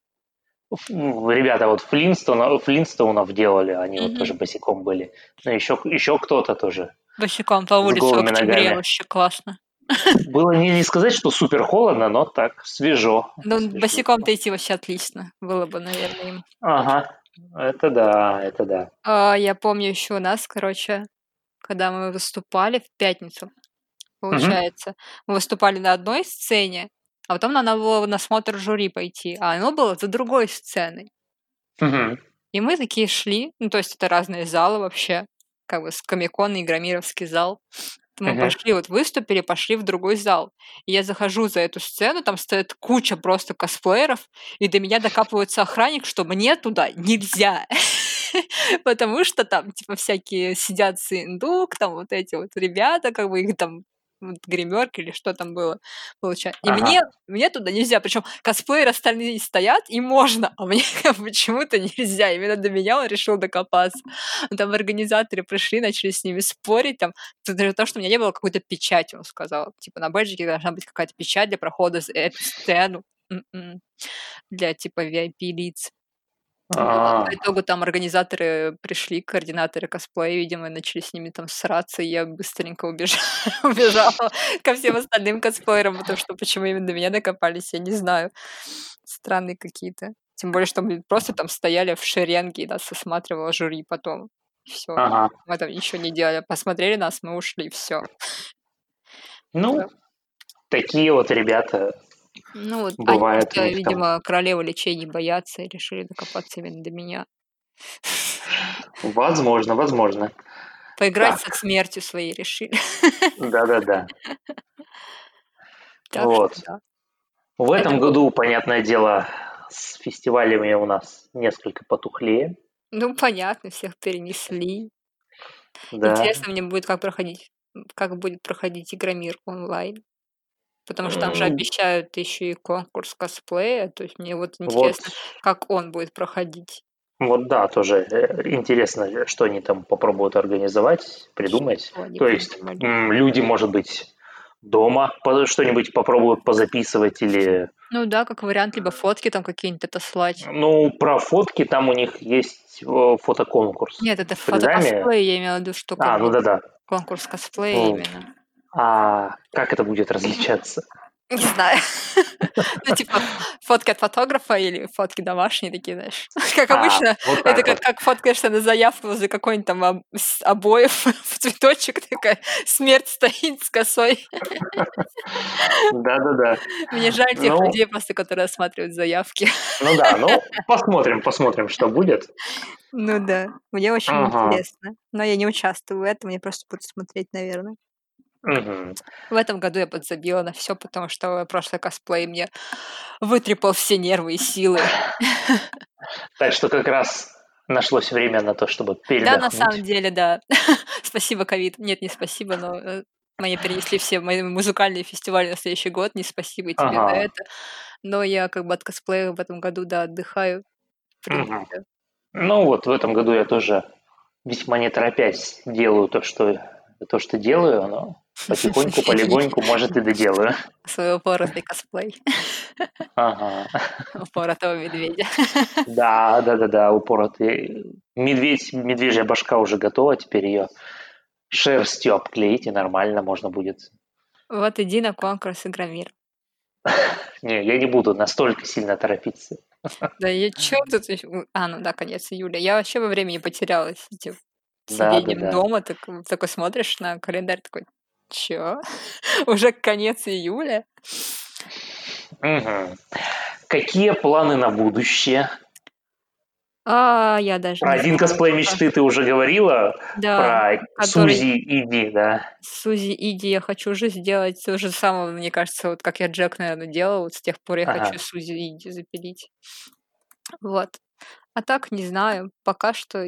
Ребята вот Флинстона, Флинстоунов делали, они вот Мгм. тоже босиком были. Ну, еще, еще кто-то тоже. Босиком по улице в октябре, вообще классно. Было не, не сказать, что супер холодно, но так, свежо. Ну, свежо. босиком-то идти вообще отлично. Было бы, наверное, им. Ага, это да, это да. А, я помню еще у нас, короче, когда мы выступали в пятницу, получается, мы выступали на одной сцене, а потом надо было на смотр жюри пойти, а оно было за другой сценой. Мгм. И мы такие шли, ну, то есть это разные залы вообще, как бы с Комикон и Громировский зал. Мы Мгм. пошли, вот выступили, пошли в другой зал. И я захожу за эту сцену, там стоит куча просто косплееров, и до меня докапывается охранник, что мне туда нельзя. Потому что там, типа, всякие сидят синдук, там вот эти вот ребята, как бы их там вот, гримерка или что там было, получается. И Ага. мне, мне туда нельзя, причем косплееры остальные стоят, и можно, а мне почему-то нельзя. Именно до меня он решил докопаться. Ну, Там организаторы пришли, начали с ними спорить, там, даже то, что у меня не было какой-то печати, он сказал. Типа на бэджике должна быть какая-то печать для прохода за эту сцену. М-м. Для типа VIP-лиц. Вот, А, по итогу там организаторы пришли, координаторы косплея, видимо, начали с ними там сраться, и я быстренько убежала, убежала ко всем остальным косплеерам, потому что почему именно меня докопались, я не знаю. Странные какие-то. Тем более, что мы просто там стояли в шеренге, и нас осматривало жюри потом. Все. ага. Мы там ничего не делали. Посмотрели нас, мы ушли, все. Ну, Да. такие вот ребята. Ну, вот они Бывает просто, них там. видимо, королеву лечений боятся и решили докопаться именно до меня. Возможно, возможно. Поиграть Так. со смертью своей решили. Да-да-да. Вот. что да. В этом Это году, понятное дело, с фестивалями у нас несколько потухлее. Ну, понятно, всех перенесли. Да. Интересно мне будет, как проходить, как будет проходить Игромир онлайн. Потому что там же обещают еще и конкурс косплея. То есть мне вот Вот, интересно, как он будет проходить. вот да, тоже э, интересно, что они там попробуют организовать, придумать. То есть придумали. люди, может быть, дома что-нибудь попробуют позаписывать или... Ну да, как вариант, либо фотки там какие-нибудь отослать. Ну, про фотки там у них есть э, фотоконкурс. Нет, это фотокосплей, я имела в виду, что А, ну да-да. конкурс косплея Ну, именно. А как это будет различаться? Не знаю. Ну, типа, фотки от фотографа или фотки домашние такие, знаешь. Как А, обычно, это как, фоткаешься на заявку возле какой-нибудь там обоев в цветочек, такая смерть стоит с косой. Да-да-да. Мне жаль тех Ну, людей просто, которые осматривают заявки. ну да, ну посмотрим, посмотрим, что будет. Ну да, мне очень интересно. Но я не участвую в этом, я просто буду смотреть, наверное. Мгм. В этом году я подзабила на все, потому что прошлый косплей мне вытрепал все нервы и силы. Так что как раз нашлось время на то, чтобы Да, на самом передохнуть. деле, да. Спасибо, ковид. Нет, не спасибо, но э, мне перенесли все мои музыкальные фестивали на следующий год. Не спасибо тебе за Ага. это. Но я как бы от косплея в этом году, да, отдыхаю. Принципе. Ну вот в этом году я тоже весьма не торопясь делаю то, что то, что делаю, но потихоньку, полегоньку, может, и доделаю. Свой упоротый косплей. Ага. Упоротого медведя. Да, да, да, да, упоротый. Медведь, медвежья башка уже готова, теперь ее шерстью обклеить, и нормально можно будет. Вот иди на конкурс Игромир. Не, я не буду настолько сильно торопиться. Да я чё тут А, ну да, конец июля. Я вообще во времени потерялась. Типа, Да, сидением да, да. дома, так, такой смотришь на календарь, такой, чё? Уже конец июля? Мгм. Какие планы на будущее? А, я даже Про один косплей мечты ты уже говорила, Да, про который- Сузи Иди, да. Сузи Иди я хочу уже сделать то же самое, мне кажется, вот как я Джек, наверное, делала, вот с тех пор я Ага. хочу Сузи Иди запилить. Вот. А так, не знаю, пока что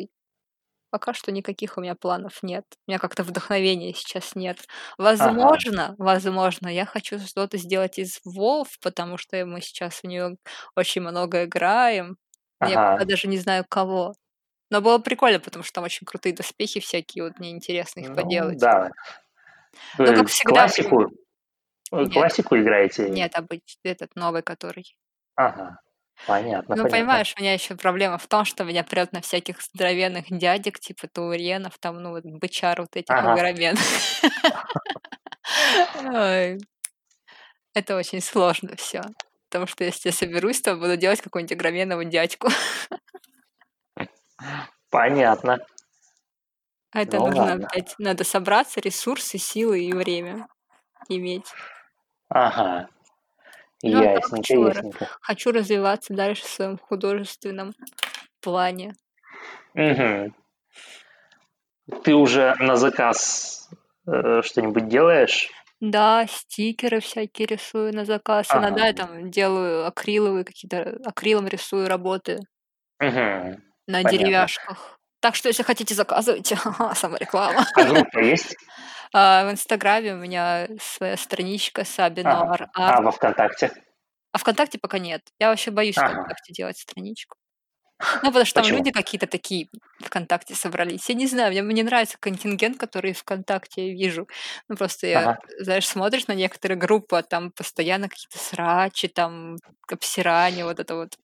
пока что никаких у меня планов нет. У меня как-то вдохновения сейчас нет. Возможно, возможно, я хочу что-то сделать из Вов, потому что мы сейчас в нее очень много играем. но Я Ага. пока даже не знаю кого. Но было прикольно, потому что там очень крутые доспехи всякие, вот мне интересно их Ну, поделать. да. Ну, Вы как всегда, классику, э, Нет. классику играете? Нет, обычный, этот новый, который. Ага, понятно, Ну, понятно. понимаешь, у меня еще проблема в том, что меня прет на всяких здоровенных дядек, типа тауренов, там, ну, вот бычар вот этих Ага. огроменных. Это очень сложно все. Потому что если я соберусь, то буду делать какого-нибудь огроменного дядьку. Понятно. А это Ну нужно ладно. опять, надо собраться, ресурсы, силы и время иметь. Ага. Ну, Ясненько, ра- ясненько. Хочу развиваться дальше в своем художественном плане. Мгм. Ты уже на заказ э, что-нибудь делаешь? Да, стикеры всякие рисую на заказ. Иногда я Ага. там делаю акриловые какие-то, акрилом рисую работы Мгм. на Понятно. деревяшках. Так что, если хотите, заказывайте. Самореклама. А группа есть? А, в Инстаграме у меня своя страничка Саби Нуар А во ВКонтакте? А ВКонтакте пока нет. Я вообще боюсь Ага. ВКонтакте делать страничку. Ну, потому что там люди какие-то такие ВКонтакте собрались. Я не знаю, мне, мне нравится контингент, который ВКонтакте я вижу. Ну, просто я, Ага. знаешь, смотришь на некоторые группы, а там постоянно какие-то срачи, там обсирания, вот это вот.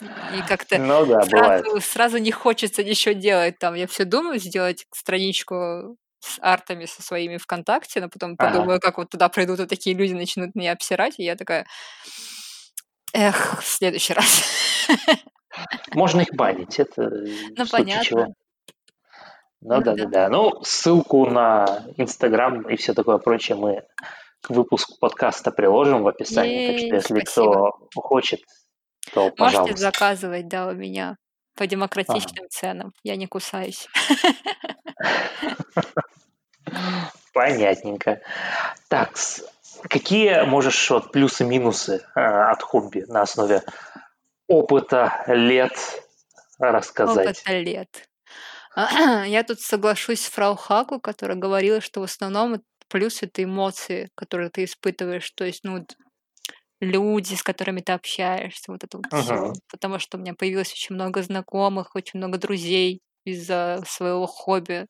И как-то Ну да, сразу, сразу не хочется ничего делать. Там я все думаю сделать страничку с артами со своими ВКонтакте, но потом Ага. подумаю, как вот туда придут вот такие люди, начнут меня обсирать, и я такая, эх, в следующий раз. Можно их банить, это Ну, понятно. чего. Ну Ну да, да, да. Ну, ссылку на Инстаграм и все такое прочее мы к выпуску подкаста приложим в описании. Так что, если спасибо. кто хочет, то Можете пожалуйста. заказывать, да, у меня по демократичным ценам. Я не кусаюсь. Понятненько. Так, какие можешь вот плюсы-минусы э, от хобби на основе опыта, лет рассказать? Опыта лет. Я тут соглашусь с фрау Хаку, которая говорила, что в основном плюс это эмоции, которые ты испытываешь. То есть, ну, люди, с которыми ты общаешься, вот это вот все. Мгм. Потому что у меня появилось очень много знакомых, очень много друзей из-за своего хобби,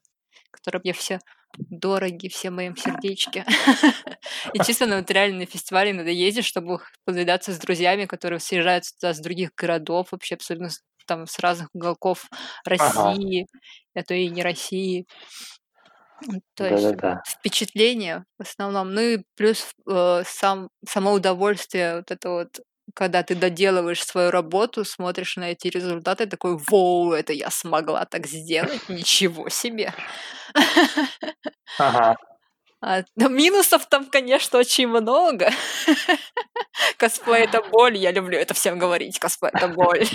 которые мне все дороги, все в моем сердечке. И чисто ну, вот реально на фестивале надо ездить, чтобы повидаться с друзьями, которые съезжают туда с других городов, вообще абсолютно там с разных уголков России, а то и не России. То есть Да-да-да. впечатление в основном. Ну и плюс э, сам, само удовольствие, вот это вот, когда ты доделываешь свою работу, смотришь на эти результаты, такой, воу, это я смогла так сделать, ничего себе. Ага. А, ну, минусов там, конечно, очень много. Косплей — это боль, я люблю это всем говорить, косплей — это боль.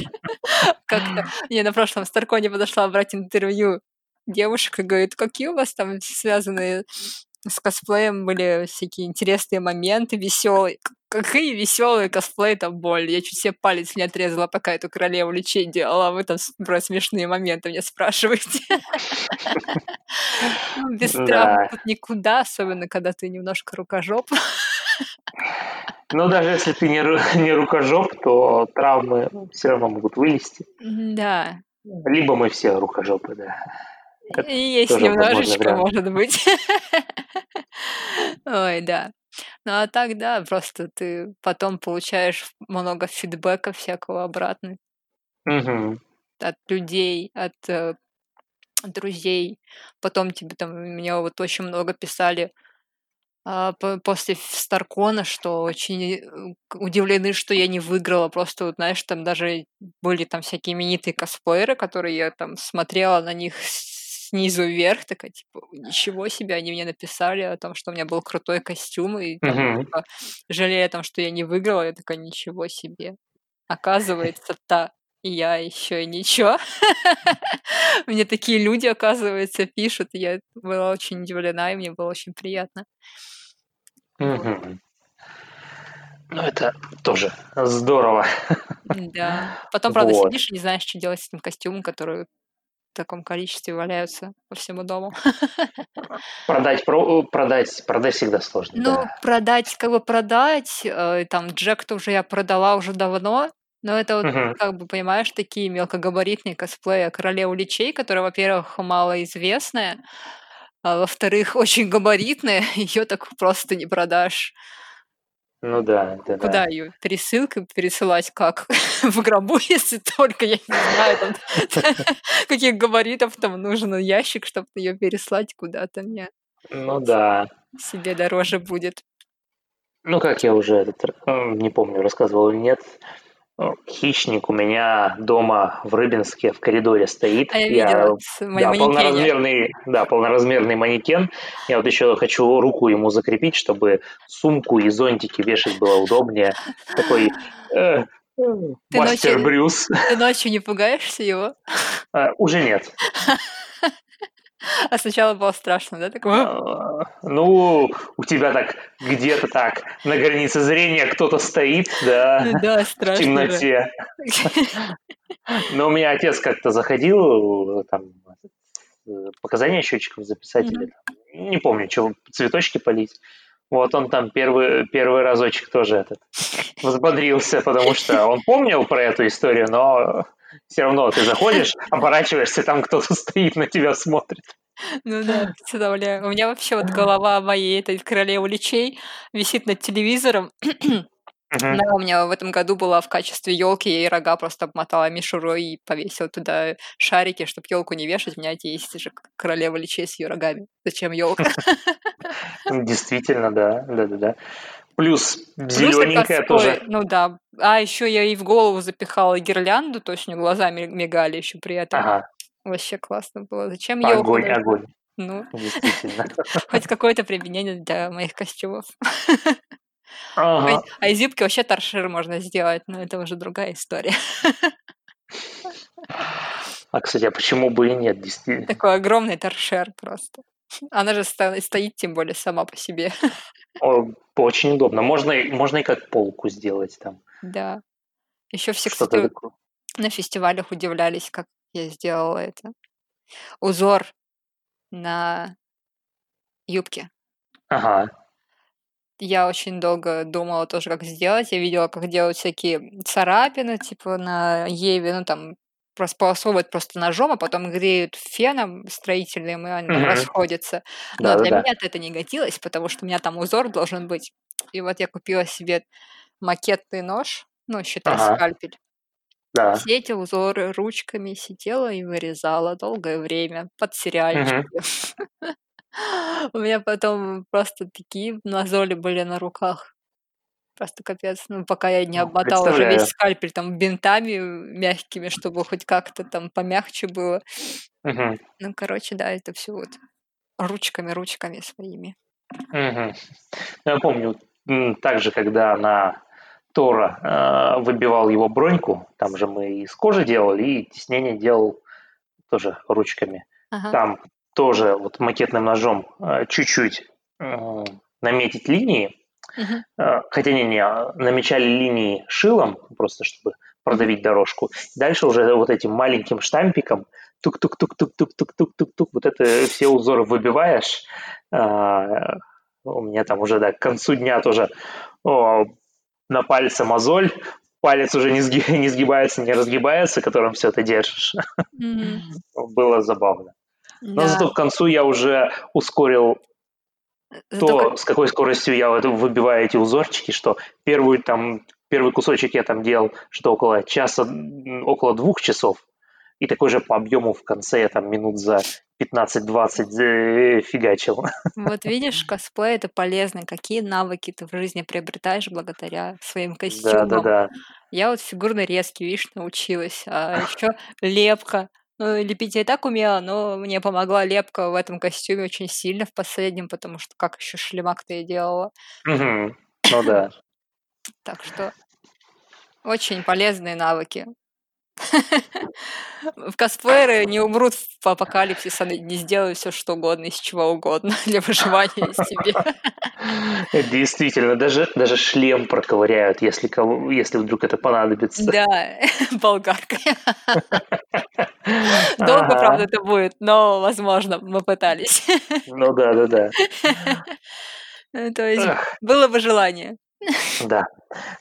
Как-то я на прошлом Старконе подошла брать интервью девушек и говорит, какие у вас там связанные с косплеем были всякие интересные моменты, веселые. Какие веселые косплей это боль. Я чуть себе палец не отрезала, пока эту королеву лечей делала. Вы там про смешные моменты меня спрашиваете. Ну, Без Да. травм тут никуда, особенно когда ты немножко рукожоп. Ну, даже если ты не, не рукожоп, то травмы все равно могут вылезти. Да, Либо мы все рукожопы, да. Это есть немножечко, может быть. Ой, да. Ну а так, да, просто ты потом получаешь много фидбэка всякого обратно от людей, от э, друзей. Потом тебе там, мне вот очень много писали а, по- после Старкона, что очень э, удивлены, что я не выиграла. Просто, вот, знаешь, там даже были там всякие именитые косплееры, которые я там смотрела на них снизу вверх, такая, типа, ничего себе, они мне написали о том, что у меня был крутой костюм, и там, Мгм. типа, жалея о том, что я не выиграла, я такая, ничего себе. Оказывается, та я еще и ничего. Мне такие люди, оказывается, пишут. Я была очень удивлена, и мне было очень приятно. Ну, это тоже здорово. Да. Потом, правда, Вот. сидишь и не знаешь, что делать с этим костюмом, который в таком количестве валяются по всему дому. Продать, про- продать, продать всегда сложно. Ну, да. продать, как бы продать, э, там, Джек-то уже я продала уже давно, но это вот, Мгм. как бы, понимаешь, такие мелкогабаритные косплеи Королеву Личей, которая, во-первых, малоизвестная, а во-вторых, очень габаритная, ее так просто не продашь. Ну да, да, Куда да. ее пересылкой пересылать как? В гробу, если только, я не знаю, там, каких габаритов там нужен ящик, чтобы ее переслать куда-то мне. Ну да. Себе дороже будет. Ну, как я уже этот, э, не помню, рассказывал или нет, хищник у меня дома в Рыбинске в коридоре стоит. А я Я, видела да, полноразмерный, да, полноразмерный манекен. Я вот еще хочу руку ему закрепить, чтобы сумку и зонтики вешать было удобнее. Такой э, э, Ты мастер ночью- Брюс. Ты ночью не пугаешься его? А, Уже нет. А сначала было страшно, да? Такое, А, Ну, у тебя так где-то так на границе зрения кто-то стоит, да, да, в страшно. же. темноте. Но у меня отец как-то заходил, там, показания счетчиков записать mm-hmm. или там, не помню, что цветочки полить. Вот он там первый, первый разочек тоже этот взбодрился, потому что он помнил про эту историю, но все равно ты заходишь, оборачиваешься, там кто-то стоит на тебя смотрит. Ну да, представляю. У меня вообще вот голова моей этой королевы лечей висит над телевизором. Uh-huh. Да, у меня в этом году была в качестве елки, я и рога просто обмотала мишурой и повесила туда шарики, чтобы елку не вешать. У меня есть же королева лечей с ее рогами. Зачем елка? Действительно, да, да, да, да. Плюс зелененькая тоже. Ну да. А еще я и в голову запихала гирлянду, то есть у нее глаза мигали еще при этом. Ага. Вообще классно было. Зачем елку? Огонь, огонь. Ну, действительно. Хоть какое-то применение для моих костюмов. Ага. А из юбки вообще торшер можно сделать, но это уже другая история. А, кстати, а почему бы и нет, действительно? Такой огромный торшер просто. Она же стоит, тем более, сама по себе. О, очень удобно. Можно, можно и как полку сделать там. Да. Еще все, кстати, на фестивалях удивлялись, как я сделала это. Узор на юбке. Ага. Я очень долго думала тоже, как сделать. Я видела, как делают всякие царапины, типа на Еве, ну там располосовывают просто ножом, а потом греют феном строительным, и они mm-hmm. расходятся. Но да, для да. меня это не годилось, потому что у меня там узор должен быть. И вот я купила себе макетный нож, ну, считай, ага. скальпель. Да. Все эти узоры ручками сидела и вырезала долгое время под сериальчики. Mm-hmm. У меня потом просто такие мозоли были на руках. Просто капец. Ну, пока я не ну, обмотала уже весь скальпель там бинтами мягкими, чтобы хоть как-то там помягче было. Угу. Ну, короче, да, это все вот ручками-ручками своими. Угу. Я помню, также, когда на Тора э, выбивал его броньку, там же мы из кожи делали, и теснение делал тоже ручками. Ага. Там тоже вот макетным ножом э, чуть-чуть э, наметить линии, uh-huh. хотя не, не, намечали линии шилом, просто чтобы продавить дорожку. Дальше уже вот этим маленьким штампиком тук-тук-тук-тук-тук-тук-тук-тук, вот это все узоры выбиваешь. У меня там уже, да, к концу дня тоже о, на пальце мозоль, палец уже не, сги, не сгибается, не разгибается, которым все это держишь. Mm-hmm. Было забавно. Но да. зато к концу я уже ускорил зато то, как... с какой скоростью я выбиваю эти узорчики, что первую там первый кусочек я там делал, что около часа, около двух часов, и такой же по объему в конце я там минут за 15-20 э, фигачил. Вот видишь, косплей это полезно. Какие навыки ты в жизни приобретаешь благодаря своим костюмам. Да, да, да. Я вот фигурно резкий, видишь, научилась. А еще лепка. Ну, лепить я и так умела, но мне помогла лепка в этом костюме очень сильно в последнем, потому что как еще шлемак-то я делала. Угу. Ну да. Так что очень полезные навыки. В косплееры не умрут в апокалипсис, они не сделают все что угодно, из чего угодно для выживания себе. Действительно, даже, даже шлем проковыряют, если, кого, если вдруг это понадобится. Да, болгаркой. Долго, правда, это будет, но, возможно, мы пытались. Ну да, да, да. То есть было бы желание. Да.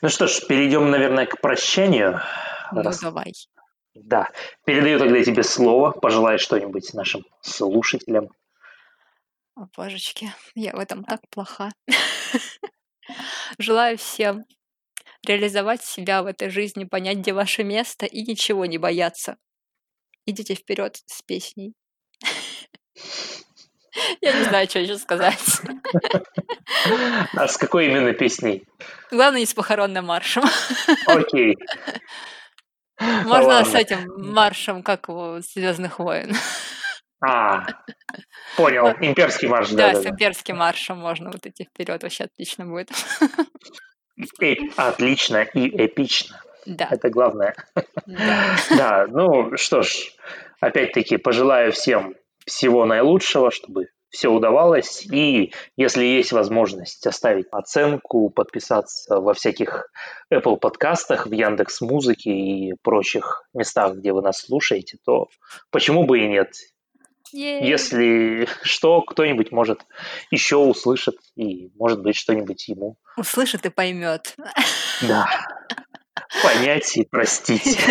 Ну что ж, перейдем, наверное, к прощанию. Ну, давай. Да. Передаю тогда тебе слово. Пожелай что-нибудь нашим слушателям. О, божечки, я в этом так плоха. Желаю всем реализовать себя в этой жизни, понять, где ваше место и ничего не бояться. Идите вперед с песней. Я не знаю, что еще сказать. А с какой именно песней? Главное, не с похоронным маршем. Окей. Можно с этим маршем, как его, Звездных войн. А, понял. Имперский марш, да. Да, с имперским маршем можно вот идти вперед. Вообще отлично будет. Отлично и эпично. Да. Это главное. Да. да, ну что ж, опять-таки пожелаю всем всего наилучшего, чтобы все удавалось. И если есть возможность оставить оценку, подписаться во всяких Apple подкастах, в Яндекс Музыке и прочих местах, где вы нас слушаете, то почему бы и нет? Если что, кто-нибудь может еще услышит и, может быть, что-нибудь ему. Услышит и поймет. Да. Понять и простить.